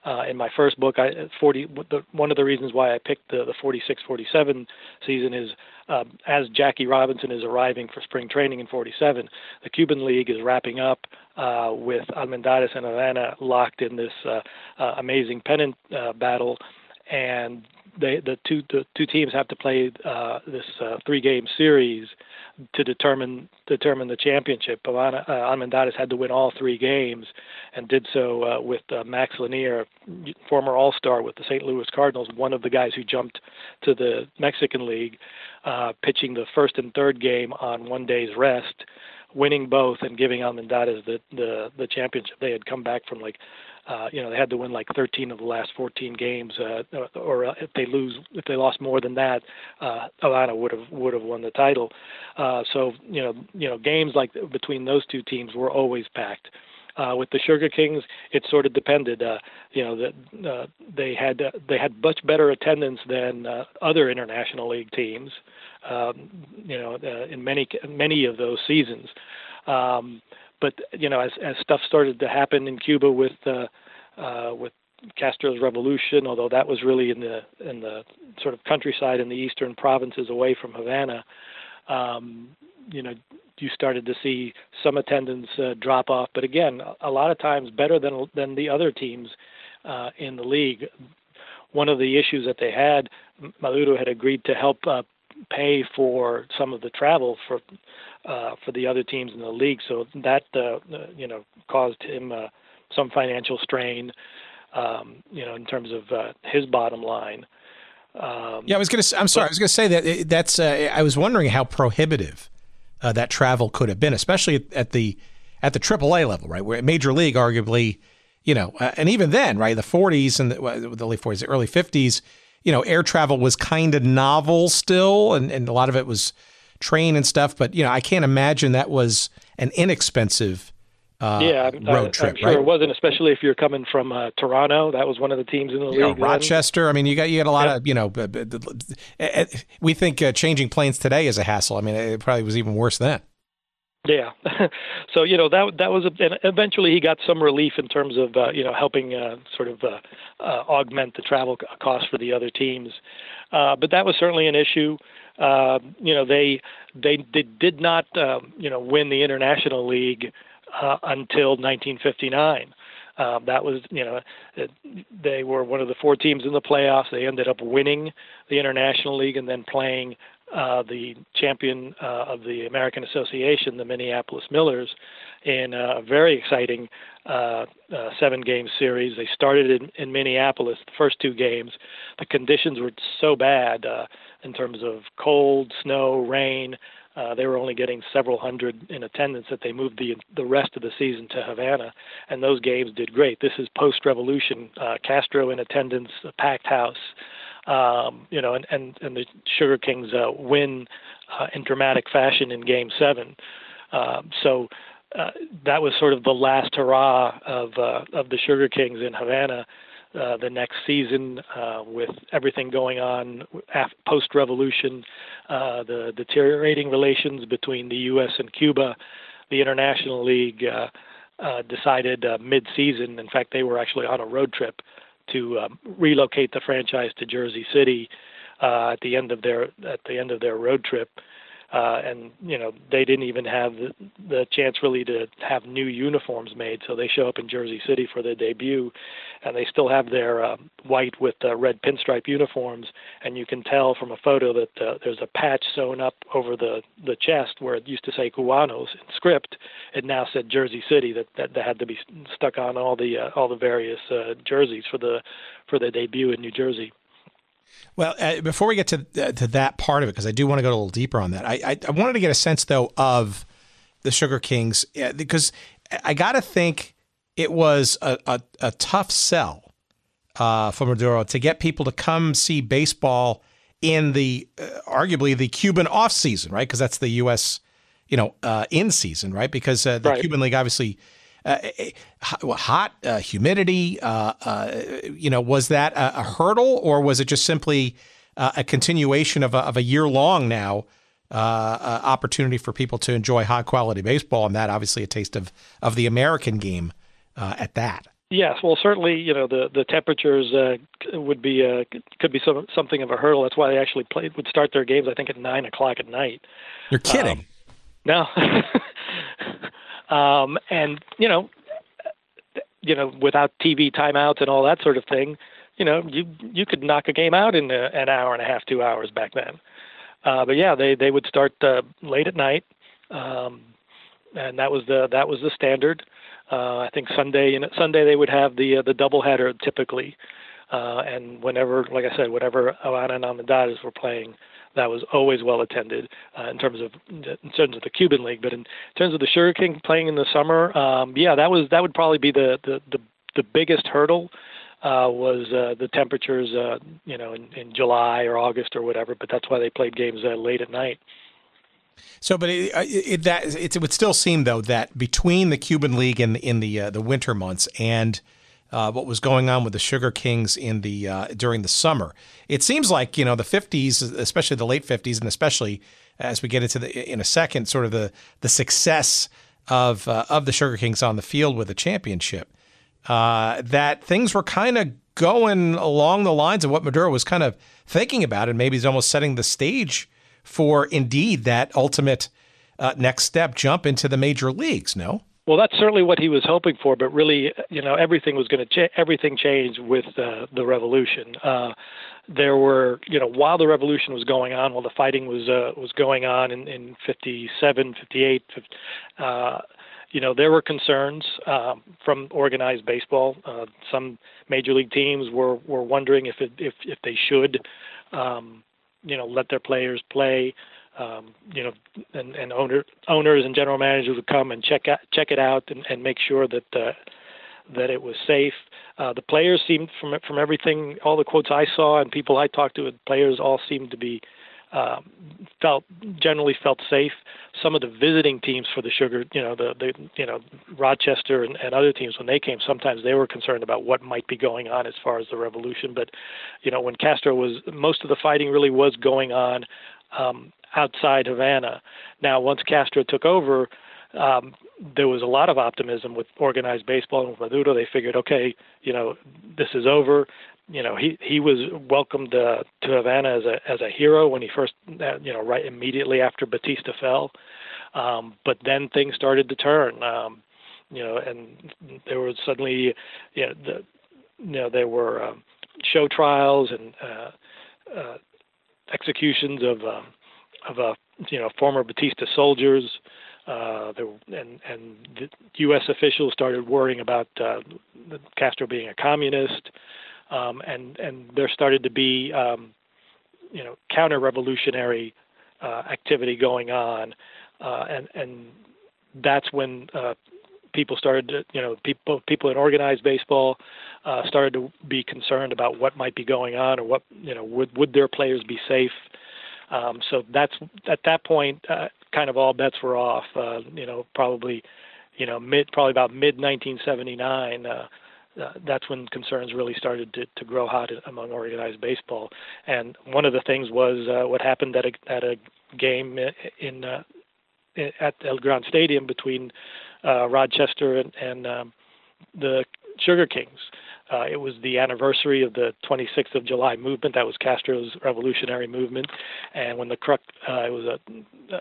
Uh, in my first book, I 40. The, one of the reasons why I picked the the 46-47 season is uh, as Jackie Robinson is arriving for spring training in 47, the Cuban League is wrapping up uh, with Almendares and Havana locked in this uh, uh, amazing pennant uh, battle, and they, the two the two teams have to play uh, this uh, three game series to determine determine the championship. Havana, uh, had to win all three games, and did so uh, with uh, Max Lanier, former All Star with the St. Louis Cardinals, one of the guys who jumped to the Mexican League, uh, pitching the first and third game on one day's rest. Winning both and giving Almendares the the the championship. They had come back from like uh, you know, they had to win like 13 of the last 14 games, uh, or uh, if they lose, if they lost more than that, uh, Havana would have would have won the title. Uh, so you know, you know, games like between those two teams were always packed. Uh, with the Sugar Kings, it sort of depended. Uh, you know, uh, they had uh, they had much better attendance than uh, other international league teams. Um, you know, uh, in many many of those seasons. Um, but you know, as as stuff started to happen in Cuba with uh, uh, with Castro's revolution, although that was really in the in the sort of countryside in the eastern provinces away from Havana, um, you know, you started to see some attendance uh, drop off. But again, a lot of times better than than the other teams uh, in the league. One of the issues that they had, Maduro had agreed to help uh, pay for some of the travel for uh, for the other teams in the league. So that uh, you know caused him uh, some financial strain. Um, you know, in terms of his bottom line. Um, yeah, I was going to. I'm sorry. But, I was going to say that that's. Uh, I was wondering how prohibitive uh, that travel could have been, especially at the at the AAA level, right? Where Major League, arguably, you know, uh, and even then, right, the 40s and the, the late 40s, the early 50s, you know, air travel was kind of novel still, and, and a lot of it was train and stuff. But you know, I can't imagine that was an inexpensive uh, yeah, road trip. I'm sure right? it wasn't, especially if you're coming from uh, Toronto. That was one of the teams in the league. Rochester. I mean, you got you got a lot yeah. of you know. We think uh, changing planes today is a hassle. I mean, it probably was even worse then. Yeah, so you know that that was, a, and eventually he got some relief in terms of uh, you know helping uh, sort of uh, uh, augment the travel cost for the other teams, uh, but that was certainly an issue. Uh, you know they they, they did not um, you know win the international league uh, until 1959. Um, that was, you know, they were one of the four teams in the playoffs. They ended up winning the International League and then playing uh, the champion uh, of the American Association, the Minneapolis Millers, in a very exciting uh, uh, seven-game series. They started in, in Minneapolis. The first two games, the conditions were so bad uh, in terms of cold, snow, rain. Uh, they were only getting several hundred in attendance that they moved the the rest of the season to Havana, and those games did great. This is post-revolution. Uh, Castro in attendance, a packed house, um, you know, and and and the Sugar Kings uh, win uh, in dramatic fashion in Game Seven. Um, so. Uh, that was sort of the last hurrah of uh, of the Sugar Kings in Havana, uh, the next season uh, with everything going on post revolution, uh, the deteriorating relations between the U.S. and Cuba. The International League uh, uh, decided mid season, in fact, they were actually on a road trip to um, relocate the franchise to Jersey City at the end of their at the end of their road trip uh, and you know they didn't even have the, the chance really to have new uniforms made. So they show up in Jersey City for their debut, and they still have their uh, white with uh, red pinstripe uniforms. And you can tell from a photo that uh, there's a patch sewn up over the the chest where it used to say Cubanos in script. It now said Jersey City. That that, that had to be stuck on all the uh, all the various uh, jerseys for the for the debut in New Jersey. Well, uh, before we get to uh, to that part of it, because I do want to go a little deeper on that, I, I, I wanted to get a sense though of the Sugar Kings uh, because I got to think it was a, a, a tough sell uh, for Maduro to get people to come see baseball in the uh, arguably the Cuban off season, right? Because that's the U.S. you know uh, in season, right? Because the right. Cuban League obviously uh, eh, eh, hot, uh, humidity. Uh, uh, you know, was that a, a, hurdle, or was it just simply uh, a continuation of a, of a year long now uh, opportunity for people to enjoy high quality baseball, and that obviously a taste of of the American game at that. Yes, well, certainly, you know, the the temperatures uh, would be uh, could be some, something of a hurdle. That's why they actually played would start their games, I think, at nine o'clock at night. You're kidding? Um, no, um, and you know, you know, without TV timeouts and all that sort of thing, you know, you you could knock a game out in a, an hour and a half, two hours back then. Uh, but yeah, they they would start uh, late at night, um, and that was the that was the standard. Uh, I think Sunday know, Sunday they would have the uh, the doubleheader typically, uh, and whenever, like I said, whenever Havana and Almendares were playing, that was always well attended uh, in terms of in terms of the Cuban League. But in terms of the Sugar King playing in the summer, um, yeah, that was that would probably be the the the, the biggest hurdle. Uh, was uh, the temperatures, uh, you know, in, in July or August or whatever. But that's why they played games uh, late at night. So, but it, it, that it, would still seem though that between the Cuban League in the, in the uh, the winter months and uh, what was going on with the Sugar Kings in the uh, during the summer, it seems like you know the 50s, especially the late 50s, and especially as we get into the in a second, sort of the the success of uh, of the Sugar Kings on the field with a championship, uh, that things were kind of going along the lines of what Maduro was kind of thinking about, and maybe he's almost setting the stage for indeed that ultimate uh, next step jump into the major leagues. No. Well, that's certainly what he was hoping for, but really, you know, everything was going to cha- everything changed with uh, the revolution. Uh, there were, you know, while the revolution was going on, while the fighting was uh, was going on in, in 57, 58, 50, uh, you know, there were concerns um, from organized baseball. Uh, some major league teams were were wondering if it, if if they should, um, you know, let their players play um, you know, and, and owner, owners and general managers would come and check out, check it out and, and make sure that uh, that it was safe. Uh, the players seemed from from everything, all the quotes I saw and people I talked to, the players all seemed to be um, felt generally felt safe. Some of the visiting teams for the sugar, you know, the, the you know Rochester and, and other teams when they came, sometimes they were concerned about what might be going on as far as the revolution. But you know, when Castro was, most of the fighting really was going on um, outside Havana. Now, once Castro took over, um, there was a lot of optimism with organized baseball and with Maduro. They figured, okay, you know, this is over. You know, he he was welcomed uh, to Havana as a as a hero when he first, uh, you know, right immediately after Batista fell. Um, but then things started to turn. Um, you know, and there was suddenly, you know, the, you know, there were um, show trials and uh, uh, executions of um, of uh, you know former Batista soldiers. Uh, there, and and the U.S. officials started worrying about uh, Castro being a communist, um, and and there started to be um, you know counter-revolutionary uh, activity going on, uh, and and that's when uh, people started to, you know people people in organized baseball uh, started to be concerned about what might be going on or what you know would would their players be safe um, so that's at that point, uh, kind of all bets were off. Uh, you know, probably, you know, mid probably about mid 1979. Uh, uh, that's when concerns really started to, to grow hot among organized baseball. And one of the things was uh, what happened at a at a game in uh, at El Gran Stadium between uh, Rochester and, and um, the Sugar Kings. Uh, it was the anniversary of the 26th of July movement. That was Castro's revolutionary movement. And when the clock, uh, it was a,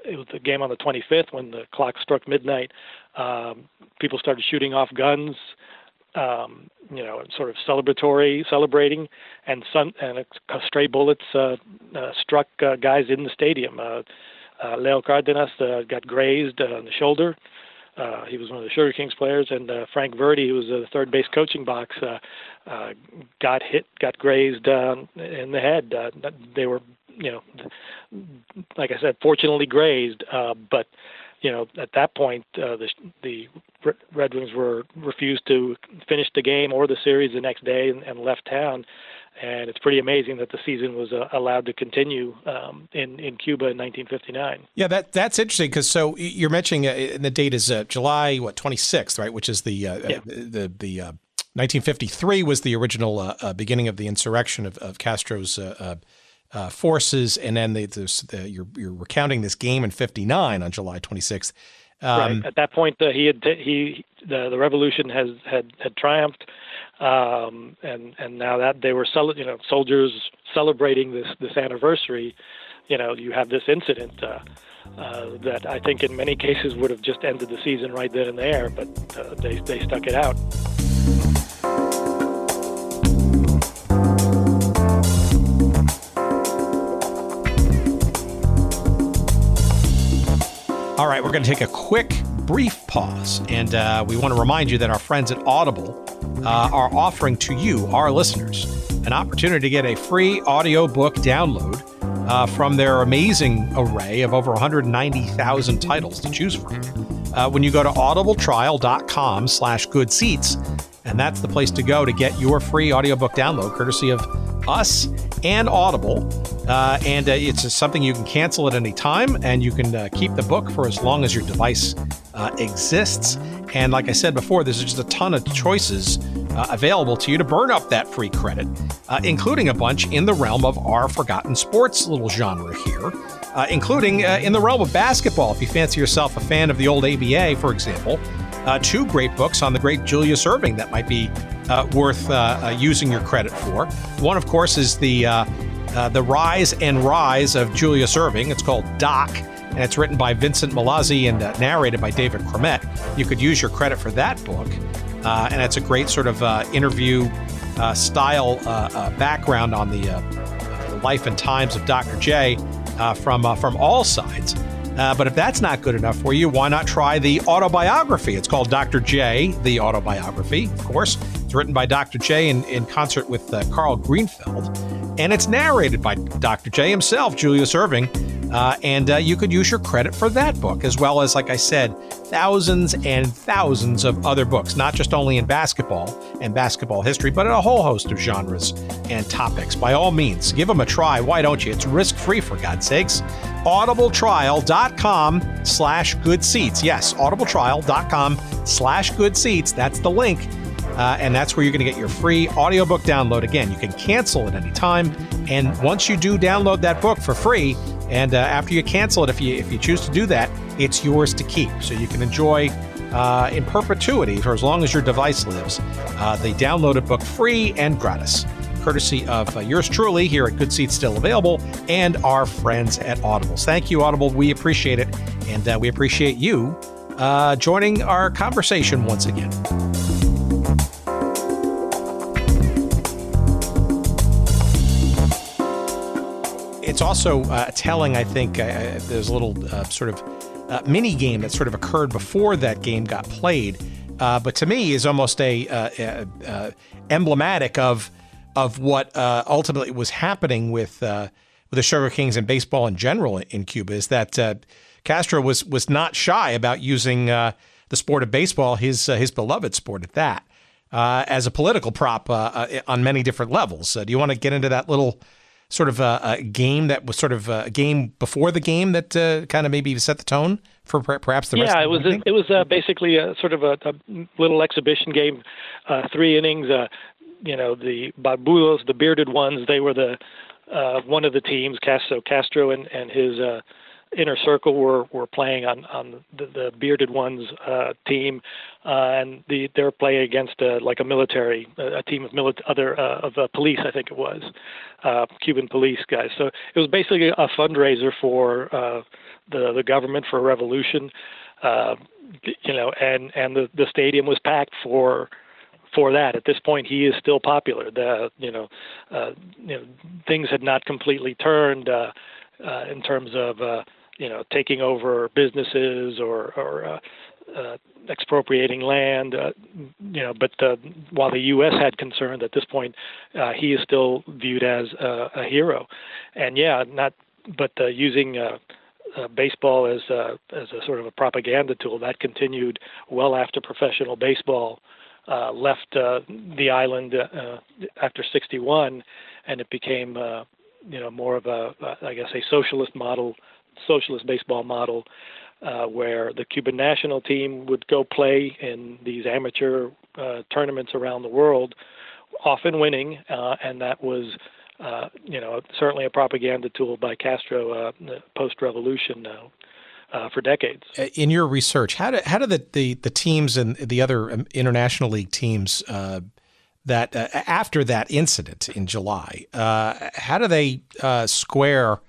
it was the game on the 25th when the clock struck midnight. Um, people started shooting off guns, um, you know, sort of celebratory, celebrating, and some and stray bullets uh, uh, struck uh, guys in the stadium. Uh, uh, Leo Cardenas uh, got grazed uh, on the shoulder. Uh, he was one of the Sugar Kings players, and uh, Frank Verdi, who was the third base coaching box, uh, uh, got hit, got grazed uh, in the head. Uh, they were, you know, like I said, fortunately grazed, uh, but you know, at that point, uh, the the Red Wings were refused to finish the game or the series the next day and, and left town and it's pretty amazing that the season was uh, allowed to continue um, in in Cuba in 1959. Yeah, that that's interesting because so you're mentioning uh, the date is uh, July what 26th, right? Which is the uh, uh, yeah. the the 1953 uh, was the original beginning of the insurrection of, of Castro's. Forces, and then the, the, you're, you're recounting this game in '59 on July 26th. Um, right. At that point, he had he the, the revolution has had had triumphed um, and and now that they were cel- you know soldiers celebrating this this anniversary, you know you have this incident uh, uh, that I think in many cases would have just ended the season right then and there, but uh, they they stuck it out. All right, we're going to take a quick, brief pause, and uh, we want to remind you that our friends at Audible uh, are offering to you, our listeners, an opportunity to get a free audiobook download uh, from their amazing array of over 190,000 titles to choose from. Uh, when you go to audibletrial.com slash good seats, and that's the place to go to get your free audiobook download, courtesy of us and Audible. Uh, and uh, it's something you can cancel at any time, and you can uh, keep the book for as long as your device uh, exists. And like I said before, there's just a ton of choices uh, available to you to burn up that free credit, uh, including a bunch in the realm of our forgotten sports little genre here, including in the realm of basketball. If you fancy yourself a fan of the old ABA, for example, two great books on the great Julius Erving that might be worth using your credit for. One, of course, is the uh, the Rise and Rise of Julius Erving. It's called Doc, and it's written by Vincent Mallozzi and uh, narrated by David Cromet. You could use your credit for that book, uh, and it's a great sort of uh, interview uh, style background on the, the, life and times of Dr. J from from all sides. Uh, but if that's not good enough for you, why not try the autobiography? It's called Dr. J, the autobiography, of course. It's written by Dr. J in, in concert with uh, Karl Greenfeld and it's narrated by Dr. J himself, Julius Erving. Uh, and uh, you could use your credit for that book, as well as, like I said, thousands and thousands of other books, not just only in basketball and basketball history, but in a whole host of genres and topics. By all means, give them a try. Why don't you? It's risk-free, for God's sakes. audibletrial.com slash good seats. Yes, audibletrial.com slash good seats. That's the link uh, and that's where you're going to get your free audiobook download. Again, you can cancel at any time. And once you do download that book for free, and uh, after you cancel it, if you if you choose to do that, it's yours to keep. So you can enjoy uh, in perpetuity for as long as your device lives. Uh, the downloaded book free and gratis, courtesy of uh, yours truly here at Good Seats Still Available and our friends at Audibles. Thank you, Audible. We appreciate it, and uh, we appreciate you uh, joining our conversation once again. It's also uh, telling, I think, uh, uh, there's a little uh, sort of uh, mini game that sort of occurred before that game got played, uh, but to me is almost a emblematic of of what ultimately was happening with with the Sugar Kings and baseball in general in Cuba. Is that Castro was was not shy about using the sport of baseball, his his beloved sport at that, as a political prop on many different levels. do you want to get into that little? Sort of a, a, game that was sort of a game before the game that uh, kind of maybe set the tone for perhaps the yeah, rest? Yeah, it was a, it was uh, basically a sort of a, a little exhibition game, uh, three innings. Uh, you know, the Barbudos, the bearded ones, they were the uh, one of the teams. Castro Castro and and his uh, inner circle were were playing on on the, the bearded ones uh, team, uh, and the they're playing against a, like a military a team of military other uh, of uh, police I think it was uh, Cuban police guys. So it was basically a fundraiser for uh, the the government for a revolution, uh, you know, and and the the stadium was packed for for that. At this point, he is still popular. The you know, uh, you know, things had not completely turned uh, uh, in terms of uh, you know taking over businesses or or uh, uh, expropriating land. Uh, you know, but uh, while the U.S. had concern at this point, he is still viewed as uh, a hero. And yeah, not but using. Baseball as uh, as a sort of a propaganda tool that continued well after professional baseball uh, left uh, the island uh, after 61, and it became you know more of a I guess a socialist model socialist baseball model uh, where the Cuban national team would go play in these amateur uh, tournaments around the world, often winning, uh, and that was. Uh, you know, certainly a propaganda tool by Castro uh, post-revolution uh, for decades. In your research, how do how do the, the, the teams and the other um, international league teams that after that incident in July, how do they square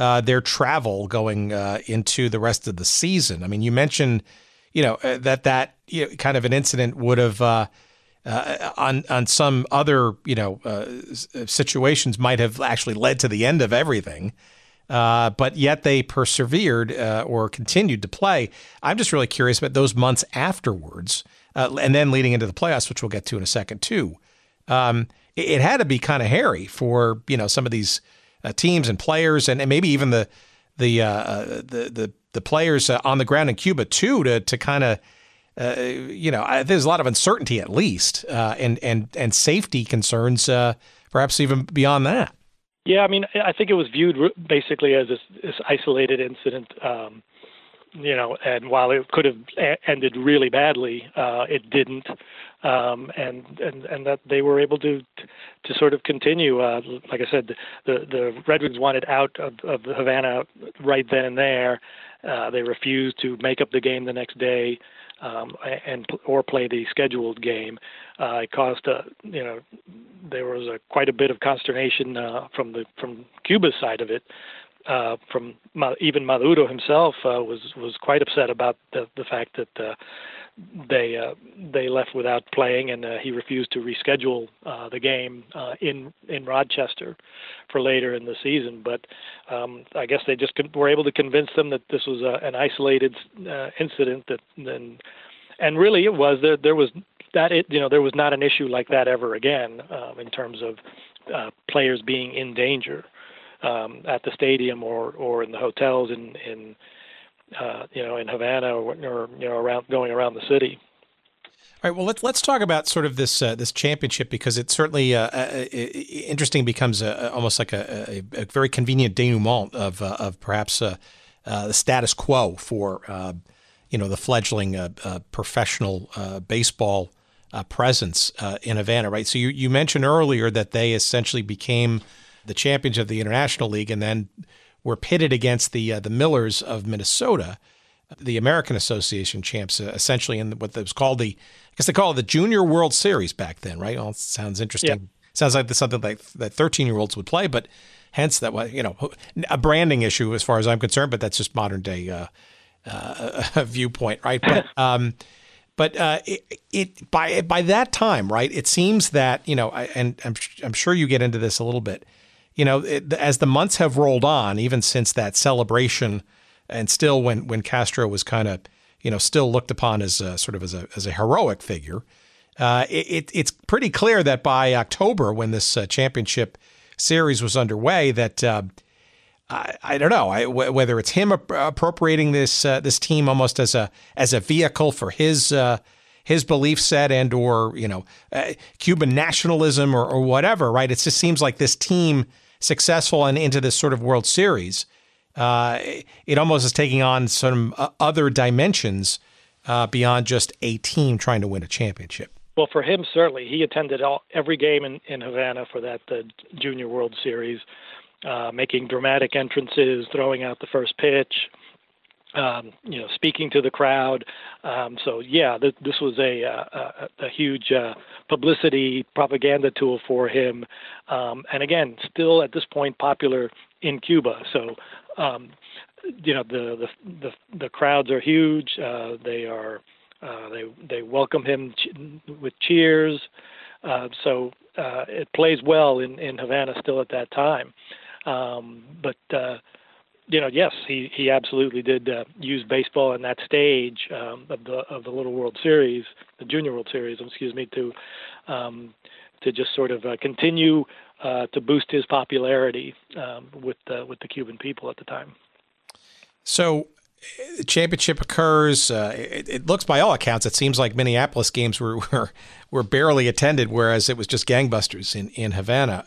uh, their travel going uh, into the rest of the season. I mean, you mentioned, you know, uh, that that you know, kind of an incident would have uh, uh, on on some other you know uh, situations might have actually led to the end of everything. but yet they persevered or continued to play. I'm just really curious about those months afterwards, and then leading into the playoffs, which we'll get to in a second too. Um, it, it had to be kind of hairy for you know some of these uh, teams and players, and, and maybe even the the uh, the the the players on the ground in Cuba too, to to kind of uh, you know, there's a lot of uncertainty at least, uh, and and and safety concerns, uh, perhaps even beyond that. Yeah, I mean, I think it was viewed basically as this, this isolated incident. Um, you know, and while it could have ended really badly, uh, it didn't, um, and and and that they were able to to sort of continue. Uh, like I said, the the Red Wings wanted out of, of Havana right then and there. Uh, they refused to make up the game the next day um, and or play the scheduled game. Uh, it caused a you know there was a quite a bit of consternation uh, from the from Cuba's side of it. Uh, from even Maduro himself uh, was was quite upset about the the fact that uh, they uh, they left without playing, and uh, he refused to reschedule uh, the game in in Rochester for later in the season. But um, I guess they just were able to convince them that this was a, an isolated incident. That and and really it was there. There was that it you know there was not an issue like that ever again um, in terms of uh, players being in danger um, at the stadium or or in the hotels in in uh, you know, in Havana or, or, you know around going around the city. All right. Well, let's let's talk about sort of this uh, this championship because it certainly uh, uh, interesting becomes a, almost like a, a, a, very convenient denouement of uh, of perhaps uh, the status quo for you know the fledgling professional baseball presence in Havana. Right. So you you mentioned earlier that they essentially became the champions of the International League, and then were pitted against the uh, the Millers of Minnesota, the American Association champs, uh, essentially in what was called the, I guess they call it the Junior World Series back then, right? Well, sounds interesting. Yeah. Sounds like something like that 13 year olds would play, but hence that was you know a branding issue as far as I'm concerned. But that's just modern day uh, uh viewpoint, right? But um, but uh, it, it, by by that time, right? It seems that you know, and I'm I'm sure you get into this a little bit you know, it, as the months have rolled on, even since that celebration, and still when when Castro was kind of, you know, still looked upon as a, sort of as a as a heroic figure, uh, it, it's pretty clear that by October, when this uh, championship series was underway, that uh, I, I, don't know I, w- whether it's him appropriating this uh, this team almost as a as a vehicle for his uh, his belief set and or you know uh, Cuban nationalism or, or whatever. Right? It just seems like this team successful and into this sort of World Series, uh, it almost is taking on some uh, other dimensions uh, beyond just a team trying to win a championship. Well, for him, certainly, he attended all, every game in, in Havana for that the Junior World Series, uh, making dramatic entrances, throwing out the first pitch, um, you know, speaking to the crowd. Um, so yeah, th- this was a, a, a huge uh, publicity propaganda tool for him, um, and again, still at this point popular in Cuba. So, um, you know, the, the the the crowds are huge. Uh, they are uh, they they welcome him ch- with cheers. Uh, so uh, it plays well in in Havana still at that time. Um, but uh, you know, yes, he he absolutely did uh, use baseball in that stage um, of the of the Little World Series, the Junior World Series, excuse me, to um, to just sort of uh, continue uh, to boost his popularity um, with the, with the Cuban people at the time. So, the championship occurs. Uh, it, it, looks, by all accounts, it seems like Minneapolis games were were, were barely attended, whereas it was just gangbusters in in Havana.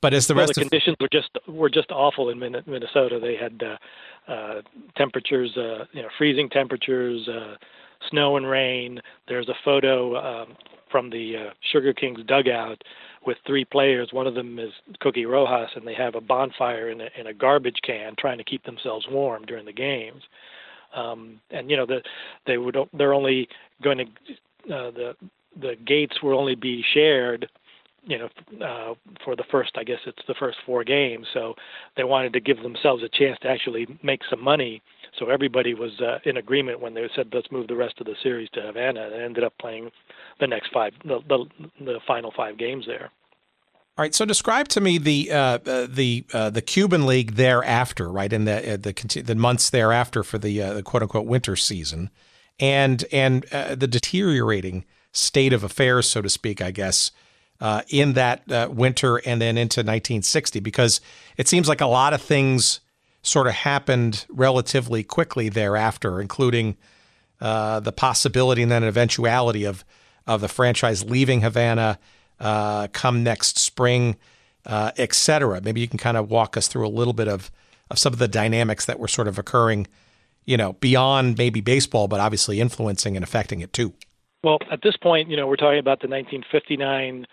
But as the well, rest the of conditions were just were just awful in Minnesota. They had uh, uh, temperatures, uh, you know, freezing temperatures, uh, snow and rain. There's a photo um, from the uh, Sugar Kings dugout with three players. One of them is Cookie Rojas, and they have a bonfire in a, in a garbage can, trying to keep themselves warm during the games. Um, and you know, the, they would they're only going to uh, the the gates will only be shared you know, uh, for the first, I guess it's the first four games. So they wanted to give themselves a chance to actually make some money. So everybody was uh, in agreement when they said, let's move the rest of the series to Havana, and ended up playing the next five, the the, the final five games there. All right. So describe to me the uh, uh, the uh, the Cuban League thereafter, right, in the uh, the the months thereafter for the uh, the quote unquote winter season, and and uh, the deteriorating state of affairs, so to speak, I guess, uh, in that uh, winter and then into 1960? Because it seems like a lot of things sort of happened relatively quickly thereafter, including uh, the possibility and then eventuality of of the franchise leaving Havana uh, come next spring, uh, et cetera. Maybe you can kind of walk us through a little bit of of some of the dynamics that were sort of occurring, you know, beyond maybe baseball, but obviously influencing and affecting it too. Well, at this point, you know, we're talking about the 1959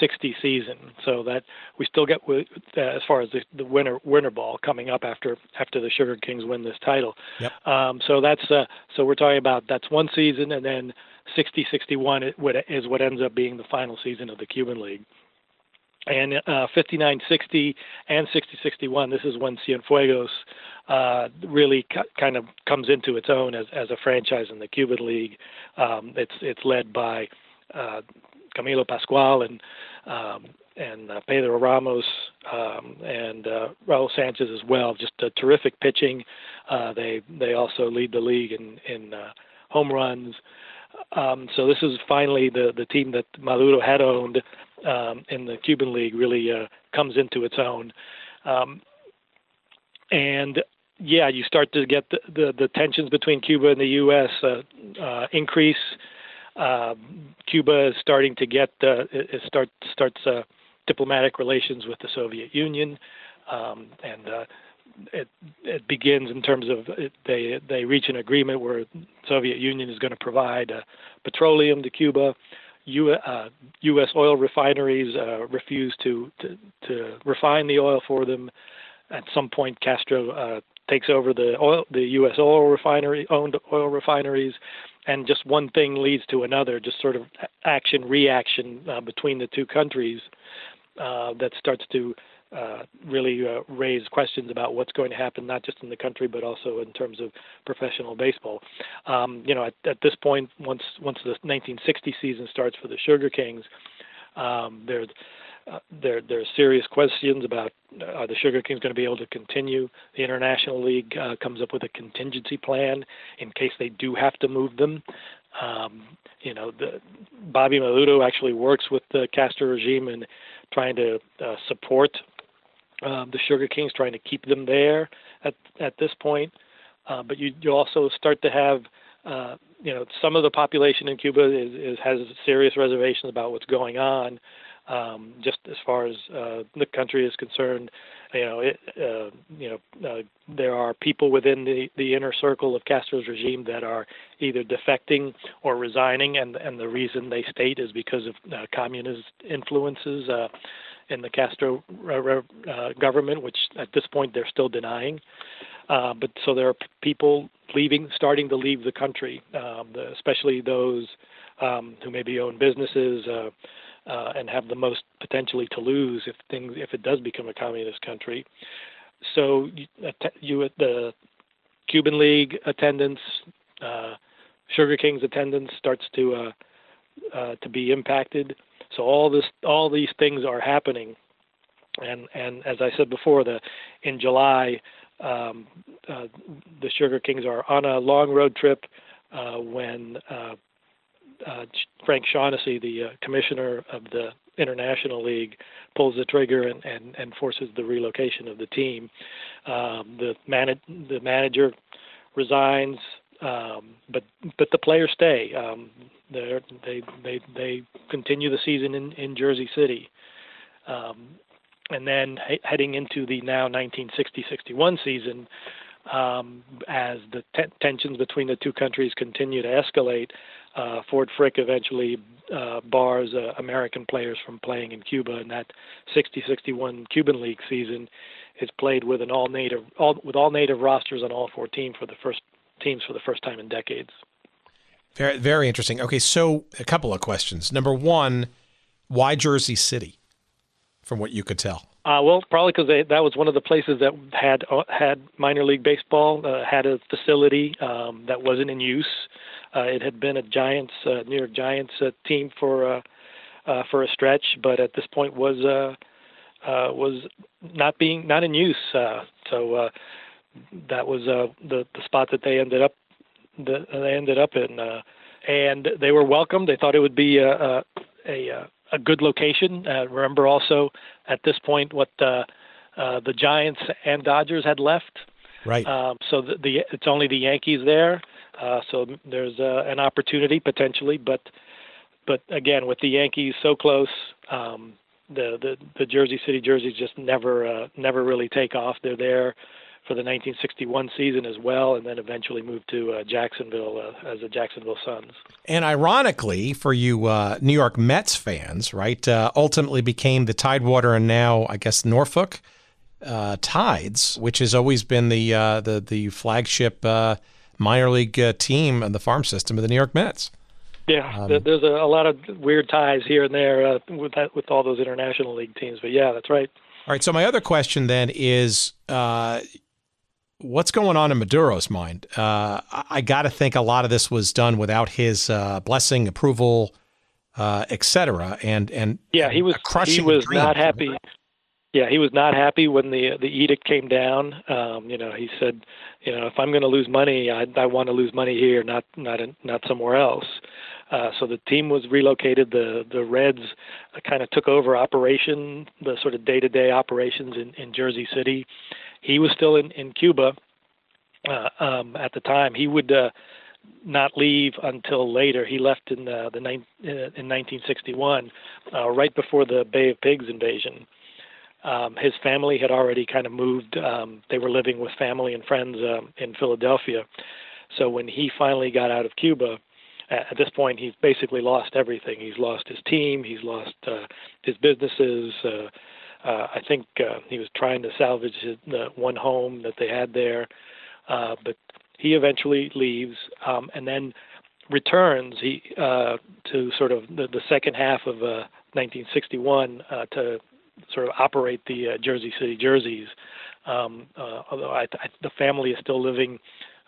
60 season. So that we still get uh, as far as the, the winter winter ball coming up after after the Sugar Kings win this title. Yep. Um, so that's uh, so we're talking about that's one season, and then 60 61 is what ends up being the final season of the Cuban League. And uh, 59 60 and 60 61, this is when Cienfuegos uh, really ca- kind of comes into its own as, as a franchise in the Cuban League. Um, it's it's led by uh, Camilo Pascual and um, and uh, Pedro Ramos um, and uh, Raul Sanchez as well. Just terrific pitching. Uh, they they also lead the league in in uh, home runs. Um, so this is finally the the team that Maduro had owned um, in the Cuban League really uh, comes into its own. Um, and yeah, you start to get the, the, the tensions between Cuba and the U.S. Uh, uh, increase. Uh, Cuba is starting to get uh, it start starts uh, diplomatic relations with the Soviet Union, um, and uh, it it begins in terms of it, they they reach an agreement where Soviet Union is going to provide uh, petroleum to Cuba. U, uh, U.S. oil refineries uh, refuse to, to, to refine the oil for them. At some point, Castro uh, takes over the oil, the U.S. oil refinery owned oil refineries, and just one thing leads to another, just sort of action reaction uh, between the two countries uh, that starts to uh, really uh, raise questions about what's going to happen, not just in the country, but also in terms of professional baseball. Um, you know, at, at, this point, once once the 1960 season starts for the Sugar Kings, um, there's uh, there there are serious questions about uh, are the Sugar Kings going to be able to continue. The International League uh, comes up with a contingency plan in case they do have to move them. Um, you know, the, Bobby Maduro actually works with the Castro regime in trying to uh, support um, the Sugar Kings, trying to keep them there at at this point. Uh, but you you also start to have uh, you know some of the population in Cuba is, is has serious reservations about what's going on um, just as far as uh, the country is concerned, you know, it, uh, you know, uh, there are people within the, the inner circle of Castro's regime that are either defecting or resigning, and and the reason they state is because of uh, communist influences uh, in the Castro uh, uh, government, which at this point they're still denying. Uh, but so there are people leaving, starting to leave the country, um, the, especially those um, who maybe own businesses. Uh, uh, and have the most potentially to lose if things if it does become a communist country. So you, you the Cuban League attendance, uh, Sugar King's attendance starts to uh, uh, to be impacted. So all this all these things are happening, and and as I said before, the in July. Um, uh, the Sugar Kings are on a long road trip uh, when uh, Frank Shaughnessy, the uh, commissioner of the International League, pulls the trigger and, and, and forces the relocation of the team. Um, the, man- the manager resigns, um, but but the players stay. Um, they they they continue the season in, in Jersey City. Um, and then he- heading into the now 1960-61 season, um, as the tensions between the two countries continue to escalate, uh, Ford Frick eventually uh, bars uh, American players from playing in Cuba, and that 60-61 Cuban League season is played with an all native, all, with all native rosters on all four teams for the first teams for the first time in decades. Very, very interesting. Okay, so a couple of questions. Number one, why Jersey City? From what you could tell. Uh, well, probably because that was one of the places that had uh, had minor league baseball, uh, had a facility um, that wasn't in use. Uh, it had been a Giants, uh, New York Giants uh, team for uh, uh, for a stretch, but at this point was uh, uh, was not being not in use. Uh, so uh, that was uh, the the spot that they ended up the, they ended up in, uh, and they were welcomed. They thought it would be a a, a, a good location. Uh, remember also at this point what the uh, the Giants and Dodgers had left. Right. Um, so the, the it's only the Yankees there. Uh, so there's uh, an opportunity potentially, but but again with the Yankees so close, um, the the the Jersey City jerseys just never uh, never really take off. They're there for the 1961 season as well, and then eventually moved to uh, Jacksonville uh, as the Jacksonville Suns. And ironically, for you uh, New York Mets fans, right, uh, ultimately became the Tidewater and now I guess Norfolk uh, Tides, which has always been the uh, the the flagship minor league team in the farm system of the New York Mets. Yeah, um, there's a, a, lot of weird ties here and there with that, with all those international league teams, but yeah, that's right. All right. So my other question then is, uh, what's going on in Maduro's mind? Uh, I got to think a lot of this was done without his uh, blessing, approval, uh, etc. And and yeah, he was he was not happy. Yeah, he was not happy when the the edict came down. Um, you know, he said, you know, if I'm going to lose money, I, I want to lose money here, not not in, not somewhere else. Uh, so the team was relocated. The the Reds kind of took over operation, the sort of day to day operations in, in Jersey City he was still in in Cuba uh, um, at the time. He would uh, not leave until later. He left in uh, the in 1961, uh, right before the Bay of Pigs invasion. Um, his family had already kind of moved. Um, they were living with family and friends um, in Philadelphia. So when he finally got out of Cuba, at this point he's basically lost everything. He's lost his team. He's lost uh, his businesses. Uh, uh, I think uh, he was trying to salvage his, the one home that they had there, uh, but he eventually leaves um, and then returns he uh, to sort of the, the second half of uh, 1961 uh, to sort of operate the uh, Jersey City Jerseys. Um, uh, although I, I, the family is still living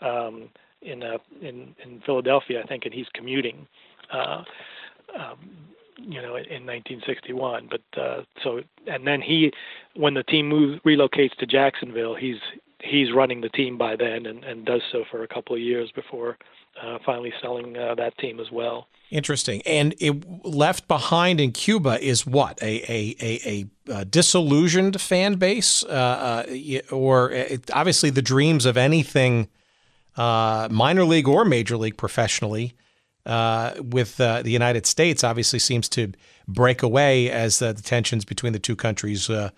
um, in, uh, in in Philadelphia, I think, and he's commuting. Uh, um, you know, in 1961. But uh, so, and then he, when the team moves relocates to Jacksonville, he's he's running the team by then, and, and does so for a couple of years before uh, finally selling uh, that team as well. Interesting. And it left behind in Cuba is what a a a, a disillusioned fan base, uh, uh or uh, obviously the dreams of anything uh, minor league or major league professionally uh, with uh, the United States obviously seems to break away as uh, the tensions between the two countries uh,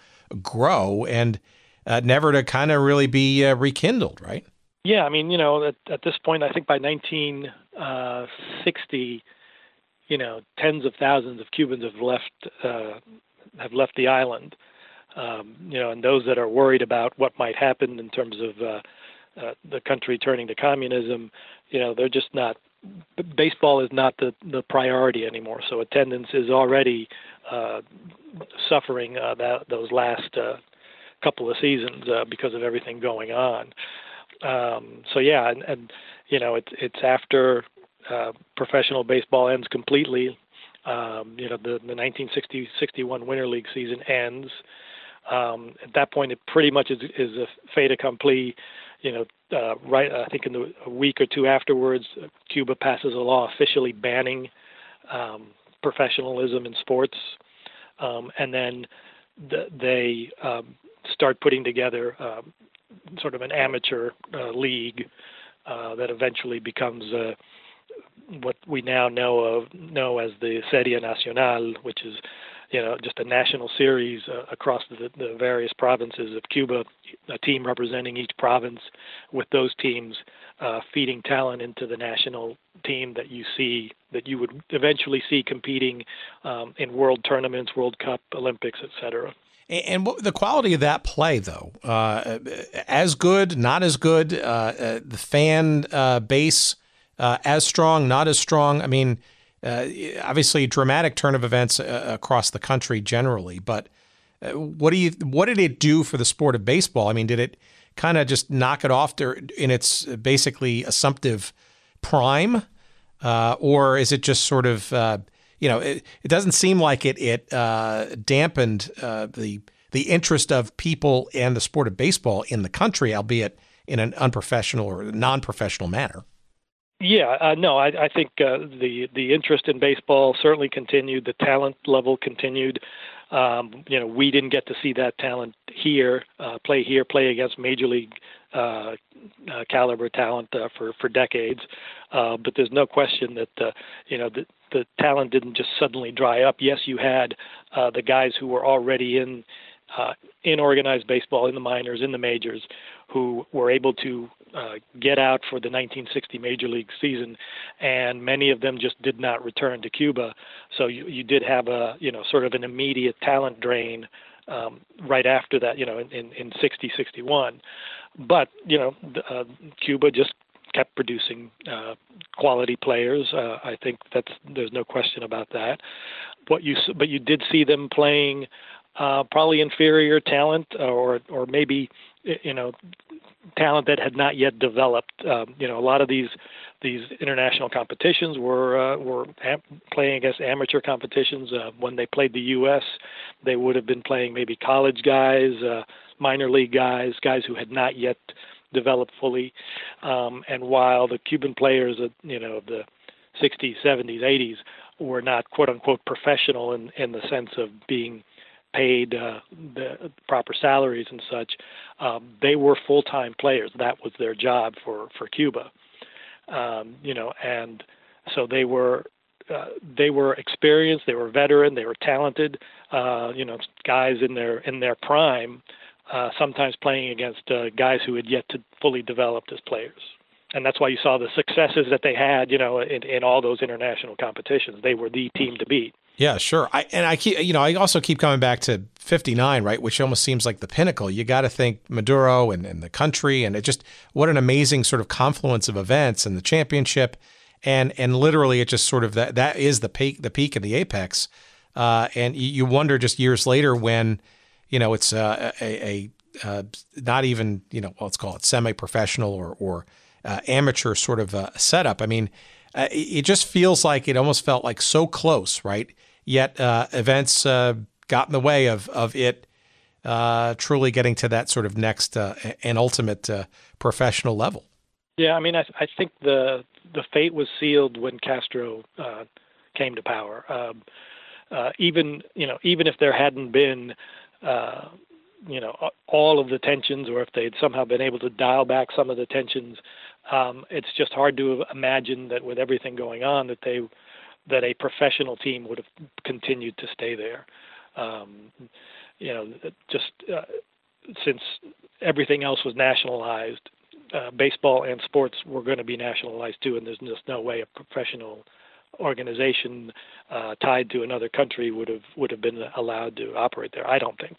grow and uh, never to kind of really be uh, rekindled, right? Yeah, I mean, you know, at, at this point, I think by 1960, you know, tens of thousands of Cubans have left have left the island. Um, you know, and those that are worried about what might happen in terms of the country turning to communism, you know, they're just not baseball is not the the priority anymore. So attendance is already uh, suffering uh, that those last uh, couple of seasons uh, because of everything going on. Um, so yeah, and, and you know it's it's after uh, professional baseball ends completely. Um, you know the the 1960-61 Winter League season ends. Um, at that point, it pretty much is, is a fait accompli you know, uh, right, I think in the a week or two afterwards, Cuba passes a law officially banning um, professionalism in sports, um, and then the, they um, start putting together um, sort of an amateur uh, league uh, that eventually becomes uh, what we now know of know as the Serie Nacional, which is you know, just a national series uh, across the, the various provinces of Cuba, a team representing each province, with those teams uh, feeding talent into the national team that you see, that you would eventually see competing um, in world tournaments, World Cup, Olympics, etc. And what, the quality of that play, though, uh, as good, not as good, uh, uh, the fan uh, base as strong, not as strong. I mean, uh, obviously dramatic turn of events uh, across the country generally. But uh, what do you what did it do for the sport of baseball? I mean, did it kind of just knock it off in its basically assumptive prime, uh, or is it just sort of uh, you know it, it, doesn't seem like it it uh, dampened the the interest of people and the sport of baseball in the country, albeit in an unprofessional or non-professional manner. Yeah, uh, no, I, I think uh, the the interest in baseball certainly continued. The talent level continued. Um, you know, we didn't get to see that talent here, uh, play here, play against major league uh, uh, caliber talent uh, for for decades. Uh, but there's no question that uh, you know the the talent didn't just suddenly dry up. Yes, you had uh, the guys who were already in uh, in organized baseball, in the minors, in the majors, who were able to uh, get out for the 1960 Major League season, and many of them just did not return to Cuba. So you, you did have a you know sort of an immediate talent drain um, right after that, you know, in, in, in 60, 61. But you know, uh, Cuba just kept producing uh, quality players. Uh, I think that's there's no question about that. What you but you did see them playing uh, probably inferior talent or or maybe you know talent that had not yet developed. Um, you know, a lot of these these international competitions were uh, were am- playing against amateur competitions. Uh, when they played the U.S., they would have been playing maybe college guys, uh, minor league guys, guys who had not yet developed fully. Um, and while the Cuban players, uh, you know, the 60s, 70s, 80s were not quote unquote professional in in the sense of being paid uh, the proper salaries and such. Um, they were full-time players. That was their job for for Cuba. Um, you know, and so they were uh, they were experienced, they were veteran, they were talented. Uh, you know, guys in their in their prime, uh, sometimes playing against uh, guys who had yet to fully develop as players. And that's why you saw the successes that they had, you know, in, in all those international competitions. They were the team to beat. Yeah, sure. I and I keep you know I also keep coming back to 59, right, which almost seems like the pinnacle. You got to think Maduro and, and the country and it just what an amazing sort of confluence of events and the championship and and literally it just sort of that that is the peak the peak and the apex. Uh, and you wonder just years later when you know it's uh, a, a uh, not even you know let's call it semi-professional or or uh, amateur sort of uh, setup. I mean, it just feels like it almost felt like so close, right? Yet uh, events uh, got in the way of of it uh, truly getting to that sort of next uh, and ultimate uh, professional level. Yeah, I mean, I, I, think the the fate was sealed when Castro came to power. Um, even you know, even if there hadn't been you know all of the tensions, or if they'd somehow been able to dial back some of the tensions, um, it's just hard to imagine that with everything going on that they that a professional team would have continued to stay there. Um, you know, just uh, since everything else was nationalized, uh, baseball and sports were going to be nationalized too, and there's just no way a professional organization uh, tied to another country would have would have been allowed to operate there. I don't think.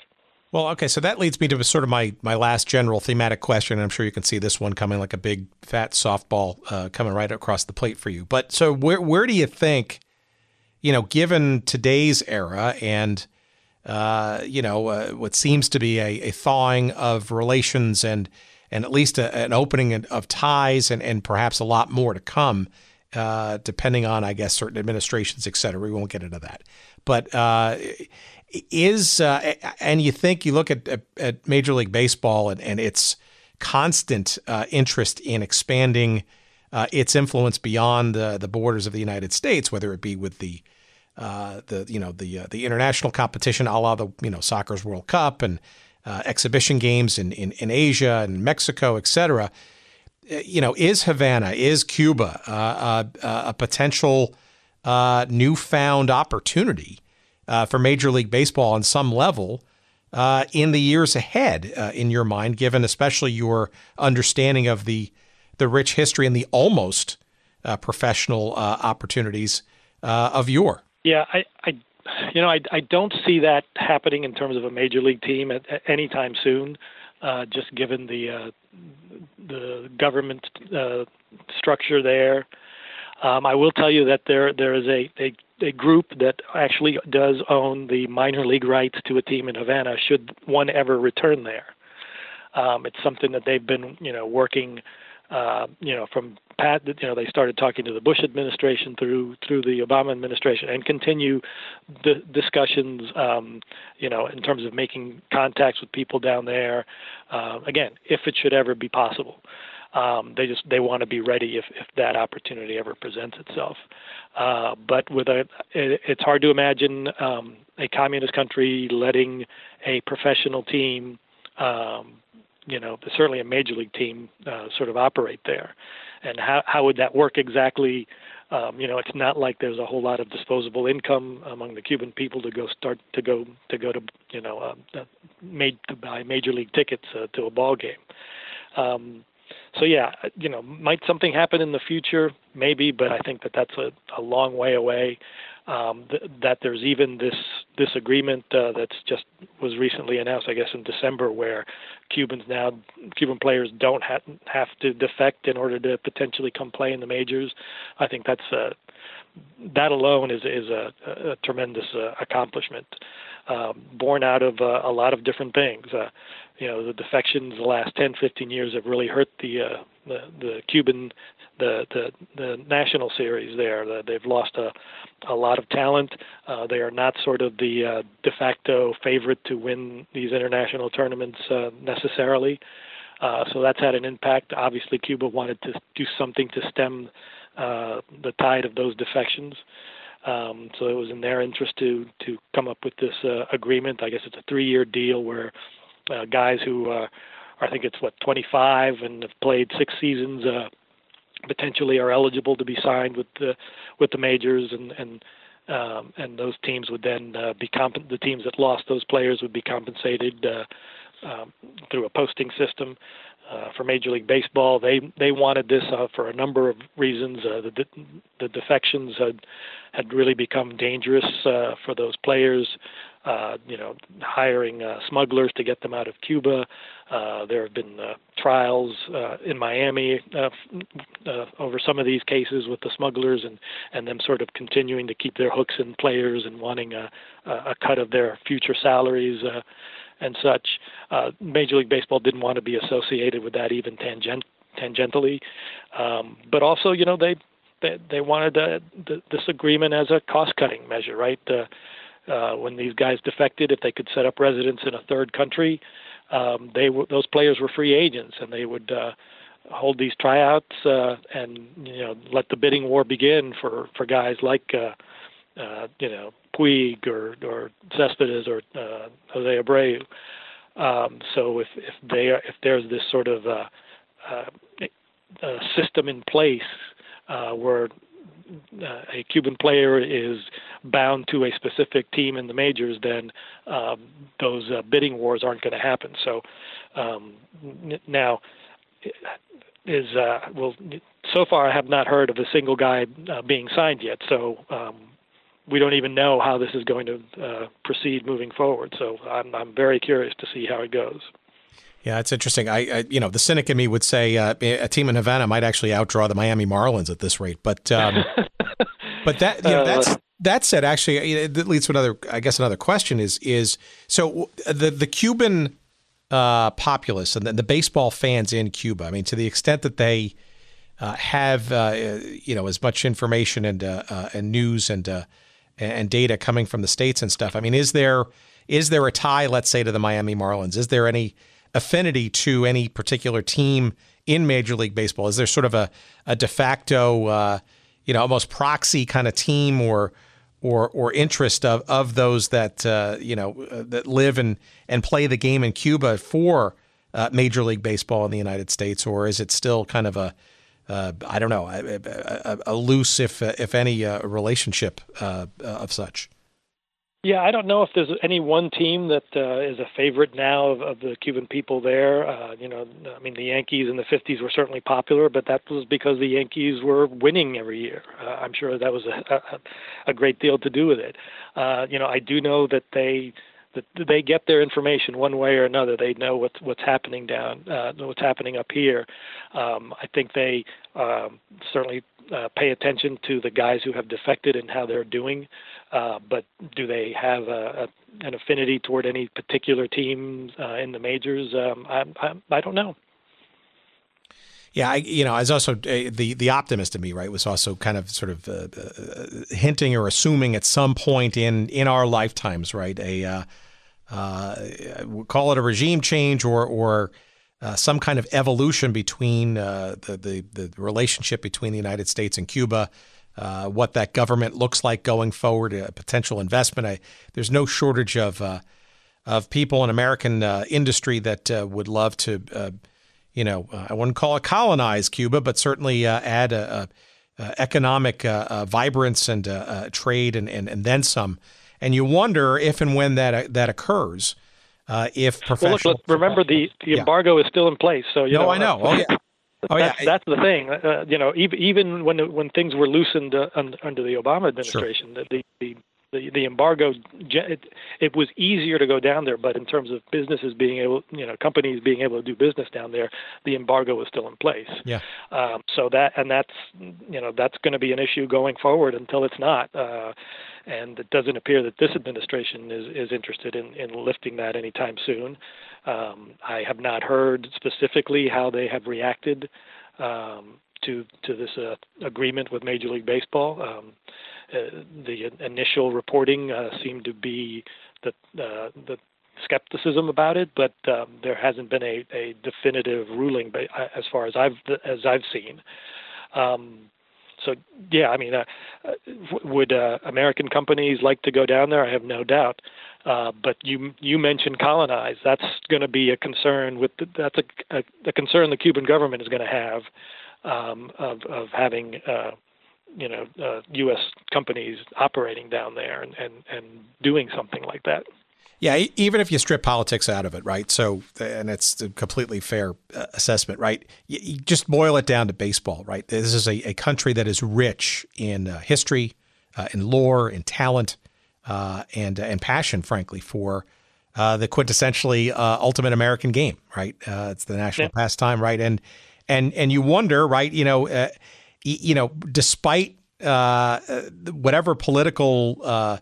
Well, okay, so that leads me to sort of my my last general thematic question. And I'm sure you can see this one coming like a big fat softball uh, coming right across the plate for you. But so where where do you think, you know, given today's era and uh, you know uh, what seems to be a, a, thawing of relations and and at least a, an opening of ties and and perhaps a lot more to come, uh, depending on I guess certain administrations, et cetera. We won't get into that, but uh, is uh, and you think you look at, at, Major League Baseball and, and its constant uh, interest in expanding uh, its influence beyond the, the borders of the United States, whether it be with the uh, the you know the uh, the international competition, a la the you know soccer's World Cup and uh, exhibition games in, in, in Asia and Mexico, et cetera. You know, is Havana, is Cuba a potential newfound opportunity? Uh, for Major League Baseball on some level uh, in the years ahead, uh, in your mind, given especially your understanding of the the rich history and the almost uh, professional uh, opportunities uh, of your. Yeah, I, I, you know, I, I don't see that happening in terms of a major league team at, at anytime soon. just given the the government structure there, um, I will tell you that there there is a, a a group that actually does own the minor league rights to a team in Havana should one ever return there. Um, it's something that they've been, you know, working, uh, you know, from Pat. You know, they started talking to the Bush administration through through the Obama administration, and continue the discussions, um, you know, in terms of making contacts with people down there. Uh, again, if it should ever be possible. Um, they just they want to be ready if, if that opportunity ever presents itself. Uh, but with a, it, it's hard to imagine um, a communist country letting a professional team, um, you know, certainly a major league team, uh, sort of operate there. And how how would that work exactly? Um, you know, it's not like there's a whole lot of disposable income among the Cuban people to go start to go to go to you know uh, made to buy major league tickets uh, to a ball game. Um, so yeah, you know, might something happen in the future? Maybe, but I think that that's a, a long way away. Um, th- that there's even this this agreement uh, that's just was recently announced, I guess in December, where Cubans now Cuban players don't have have to defect in order to potentially come play in the majors. I think that's uh, that alone is is a, a tremendous uh, accomplishment, um, born out of uh, a lot of different things. Uh, you know, the defections the last 10, 15 years have really hurt the uh, the, the Cuban the, the the national series there. The, they've lost a a lot of talent. Uh, they are not sort of the uh, de facto favorite to win these international tournaments uh, necessarily. Uh, so that's had an impact. Obviously, Cuba wanted to do something to stem uh, the tide of those defections. Um, so it was in their interest to to come up with this uh, agreement. I guess it's a three-year deal where uh, guys who uh, I think it's what 25 and have played six seasons uh, potentially are eligible to be signed with the with the majors and and um, and those teams would then uh, be comp- the teams that lost those players would be compensated uh, um, through a posting system. Uh, for Major League Baseball, they they wanted this uh, for a number of reasons. Uh, the the defections had had really become dangerous uh, for those players. Uh, you know, hiring uh, smugglers to get them out of Cuba. Uh, there have been uh, trials uh, in Miami uh, uh, over some of these cases with the smugglers and and them sort of continuing to keep their hooks in players and wanting a a cut of their future salaries. Uh, and such. Uh, Major League Baseball didn't want to be associated with that even tangent tangentially, um, but also you know they they, they wanted uh, the, this agreement as a cost cutting measure, right? Uh, uh, when these guys defected, if they could set up residence in a third country, um, they w- those players were free agents, and they would uh, hold these tryouts uh, and you know let the bidding war begin for for guys like uh, uh, you know Puig or or Cespedes or uh, Jose Abreu. Um, so if if they are, if there's this sort of uh, uh, uh, system in place uh, where uh, a Cuban player is bound to a specific team in the majors, then um, those uh, bidding wars aren't going to happen. So um, now is uh, well, so far I have not heard of a single guy uh, being signed yet. So um, we don't even know how this is going to uh, proceed moving forward. So I'm, I'm very curious to see how it goes. Yeah, it's interesting. I, I, you know, the cynic in me would say uh, a team in Havana might actually outdraw the Miami Marlins at this rate. But, um, but that, you know, that's uh, that said, actually, that leads to another. I guess another question is is so the the Cuban uh, populace and the, the, baseball fans in Cuba. I mean, to the extent that they uh, have uh, you know as much information and uh, and news and and data coming from the states and stuff. I mean, is there is there a tie, let's say, to the Miami Marlins? Is there any affinity to any particular team in Major League Baseball? Is there sort of a, a de facto, uh, you know, almost proxy kind of team or or or interest of, of those that uh, you know uh, that live and and play the game in Cuba for uh, Major League Baseball in the United States, or is it still kind of a uh, I don't know, a, a, a, loose, if if any, uh, relationship uh, of such. Yeah, I don't know if there's any one team that uh, is a favorite now of, of the Cuban people there. Uh, you know, I mean, the Yankees in the 50s were certainly popular, but that was because the Yankees were winning every year. Uh, I'm sure that was a, a, a great deal to do with it. Uh, you know, I do know that they that they get their information one way or another. They know what's what's happening down, uh, what's happening up here. Um, I think they um, certainly uh, pay attention to the guys who have defected and how they're doing. Uh, but do they have a, a, an affinity toward any particular team uh, in the majors? Um, I, I, I don't know. Yeah, I, you know, I was also uh, the the optimist in me, right, was also kind of sort of uh, uh, hinting or assuming at some point in in our lifetimes, right, a uh, uh, call it a regime change or or uh, some kind of evolution between the, the, the relationship between the United States and Cuba, what that government looks like going forward, a potential investment. I, there's no shortage of of people in American industry that would love to, you know, uh, I wouldn't call it colonize Cuba, but certainly uh, add a, a economic uh, vibrance and trade and, and and then some. And you wonder if and when that that occurs uh, if professional. Well, look, look, remember the, the embargo yeah. is still in place, so you no, know. I know. Oh yeah. Oh, that's, yeah. that's the thing. Uh, you know, even even when when things were loosened uh, under the Obama administration, sure. the, the the the embargo it, it was easier to go down there but in terms of businesses being able you know companies being able to do business down there the embargo was still in place. Yeah. Um, so that and that's you know that's going to be an issue going forward until it's not uh, and it doesn't appear that this administration is is interested in in lifting that anytime soon. Um, I have not heard specifically how they have reacted. Um, to to this uh, agreement with Major League Baseball. Um, uh, the initial reporting uh, seemed to be the uh, the skepticism about it, but um, there hasn't been a, a definitive ruling as far as I've as I've seen. Um, so yeah, I mean, uh, would uh, American companies like to go down there? I have no doubt. Uh, but you you mentioned colonize. That's going to be a concern with the, that's a, a, a concern the Cuban government is going to have um, of of having uh, you know uh, U.S. companies operating down there and, and and doing something like that. Yeah, even if you strip politics out of it, right? So, and it's a completely fair uh, assessment, right? You, you, just boil it down to baseball, right? This is a, a country that is rich in uh, history, uh, in lore, in talent, uh, and and passion, frankly, for uh, the quintessentially uh, ultimate American game, right? it's the national yeah. pastime, right? And and and you wonder, right? You know you know, despite uh, whatever political uh,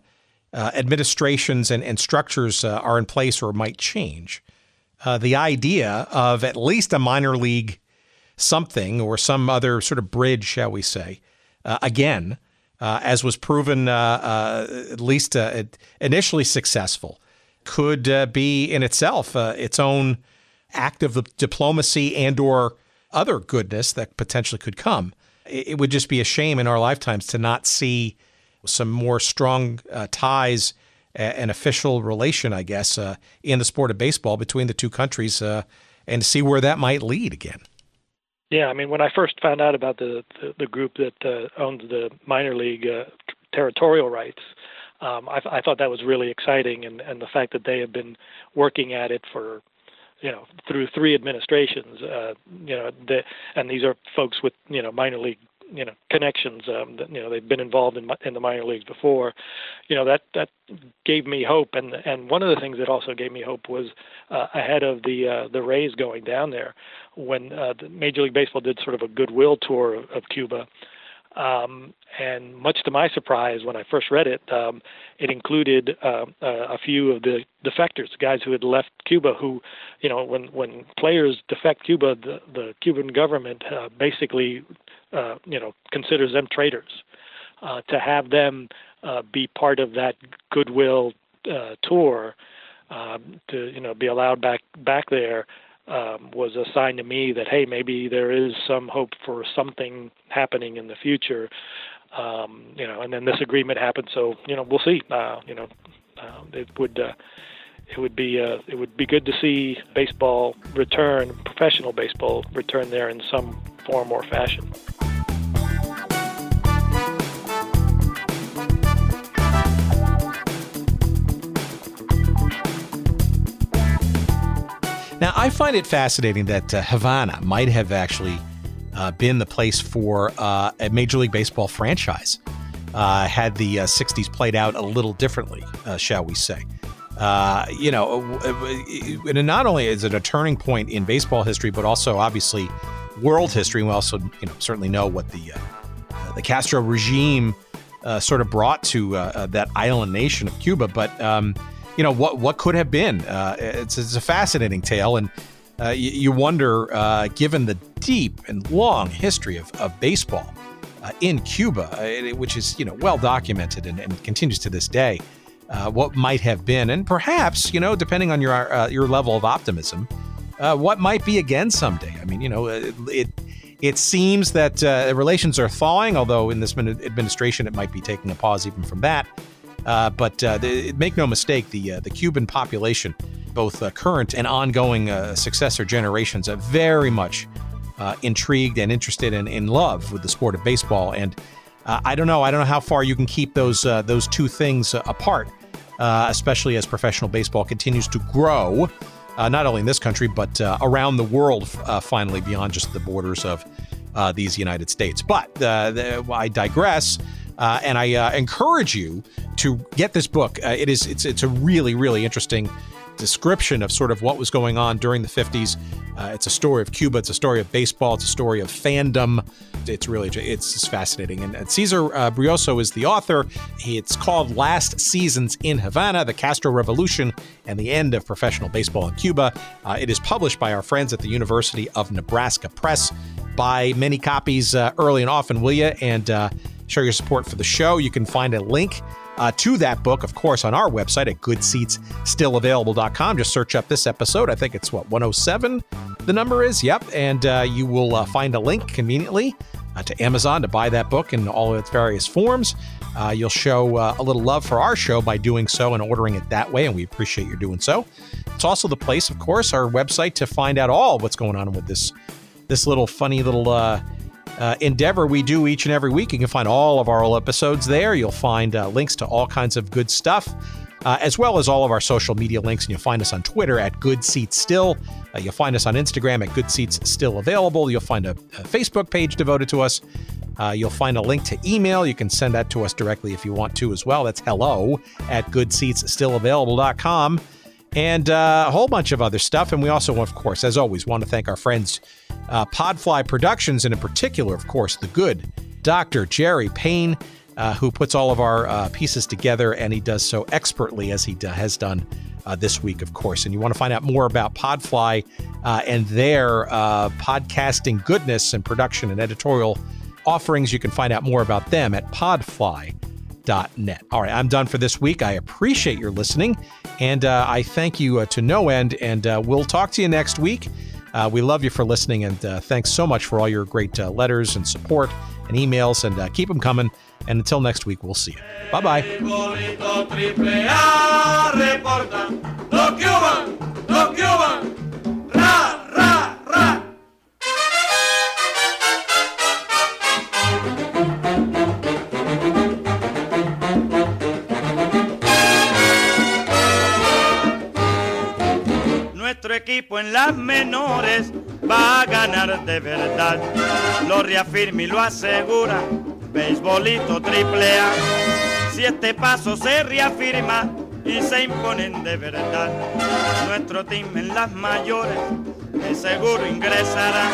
uh, administrations and, and structures uh, are in place or might change, uh, the idea of at least a minor league something or some other sort of bridge, shall we say, uh, again, as was proven at least initially successful, could be in itself its own act of diplomacy and or other goodness that potentially could come it would just be a shame in our lifetimes to not see some more strong uh, ties and official relation, I guess, uh, in the sport of baseball between the two countries, uh, and see where that might lead again. Yeah, I mean, when I first found out about the the, the group that uh, owns the minor league uh, territorial rights, um, I, I thought that was really exciting, and and the fact that they have been working at it for you know through three administrations uh you know the and these are folks with you know minor league you know connections um that, you know they've been involved in in the minor leagues before. You know that that gave me hope. And and one of the things that also gave me hope was uh, ahead of the uh, the Rays going down there when uh, the Major League Baseball did sort of a goodwill tour of, of Cuba um, and much to my surprise, when I first read it, um, it included uh, a few of the defectors, guys who had left Cuba. Who, you know, when when players defect Cuba, the the Cuban government uh, basically, uh, you know, considers them traitors. Uh, to have them uh, be part of that goodwill uh, tour, um, to you know, be allowed back back there um, was a sign to me that hey, maybe there is some hope for something happening in the future. Um, you know, and then this agreement happened, so you know we'll see. Uh, you know, uh, it would uh, it would be uh, it would be good to see baseball return, professional baseball return there in some form or fashion. Now, I find it fascinating that uh, Havana might have actually uh, been the place for uh, a Major League Baseball franchise uh, had the 60s uh, played out a little differently, uh, shall we say. you know, and not only is it a turning point in baseball history, but also obviously world history. We also, you know, certainly know what the the Castro regime sort of brought to that island nation of Cuba. But um, you know what what could have been. Uh, it's, it's a fascinating tale, and uh, you, you, wonder, uh, given the deep and long history of, of baseball uh, in Cuba, uh, which is you know well documented and, and continues to this day, uh, what might have been, and perhaps you know, depending on your your level of optimism, what might be again someday. I mean, you know, uh, it it seems that uh, relations are thawing, although in this administration it might be taking a pause even from that. Uh, but uh, the, make no mistake, the uh, the Cuban population, both current and ongoing successor generations, are very much intrigued and interested and in love with the sport of baseball. And I don't know, I don't know how far you can keep those those two things apart, especially as professional baseball continues to grow uh, not only in this country, but uh, around the world, uh, finally, beyond just the borders of uh, these United States. But uh, I digress. Uh, and I encourage you to get this book. it is it's it's a really really interesting description of sort of what was going on during the 50s. Uh, it's a story of Cuba. It's a story of baseball. It's a story of fandom. It's really it's just fascinating. And, and Cesar uh, Brioso is the author. He, it's called Last Seasons in Havana: The Castro Revolution and the End of Professional Baseball in Cuba. Uh, it is published by our friends at the University of Nebraska Press. Buy many copies uh, early and often, will you? And uh, show your support for the show. You can find a link uh, to that book, of course, on our website at goodseatsstillavailable.com. Just search up this episode. I think it's what, 107 the number is? Yep. And uh, you will uh, find a link conveniently uh, to Amazon to buy that book in all of its various forms. Uh, you'll show uh, a little love for our show by doing so and ordering it that way, and we appreciate your doing so. It's also the place, of course, our website to find out all what's going on with this this little funny little uh, endeavor we do each and every week. You can find all of our old episodes there. You'll find uh, links to all kinds of good stuff. Uh, as well as all of our social media links. And you'll find us on Twitter at Good Seats Still. Uh, you'll find us on Instagram at Good Seats Still Available. You'll find a, a Facebook page devoted to us. Uh, you'll find a link to email. You can send that to us directly if you want to as well. That's hello at goodseatsstillavailable.com and uh, a whole bunch of other stuff. And we also, of course, as always, want to thank our friends uh, Podfly Productions, and in particular, of course, the good Dr. Jerry Payne, uh, who puts all of our uh, pieces together, and he does so expertly as he d- has done uh, this week, of course. And you want to find out more about Podfly uh, and their uh, podcasting goodness and production and editorial offerings, you can find out more about them at podfly.net. All right, I'm done for this week. I appreciate your listening, and I thank you to no end, and we'll talk to you next week. Uh, we love you for listening, and uh, thanks so much for all your great uh, letters and support and emails, and uh, keep them coming. And until next week, we'll see you. Bye bye. Equipo en las menores va a ganar de verdad. Lo reafirma y lo asegura, beisbolito triple A. Si este paso se reafirma y se imponen de verdad, nuestro team en las mayores de seguro ingresará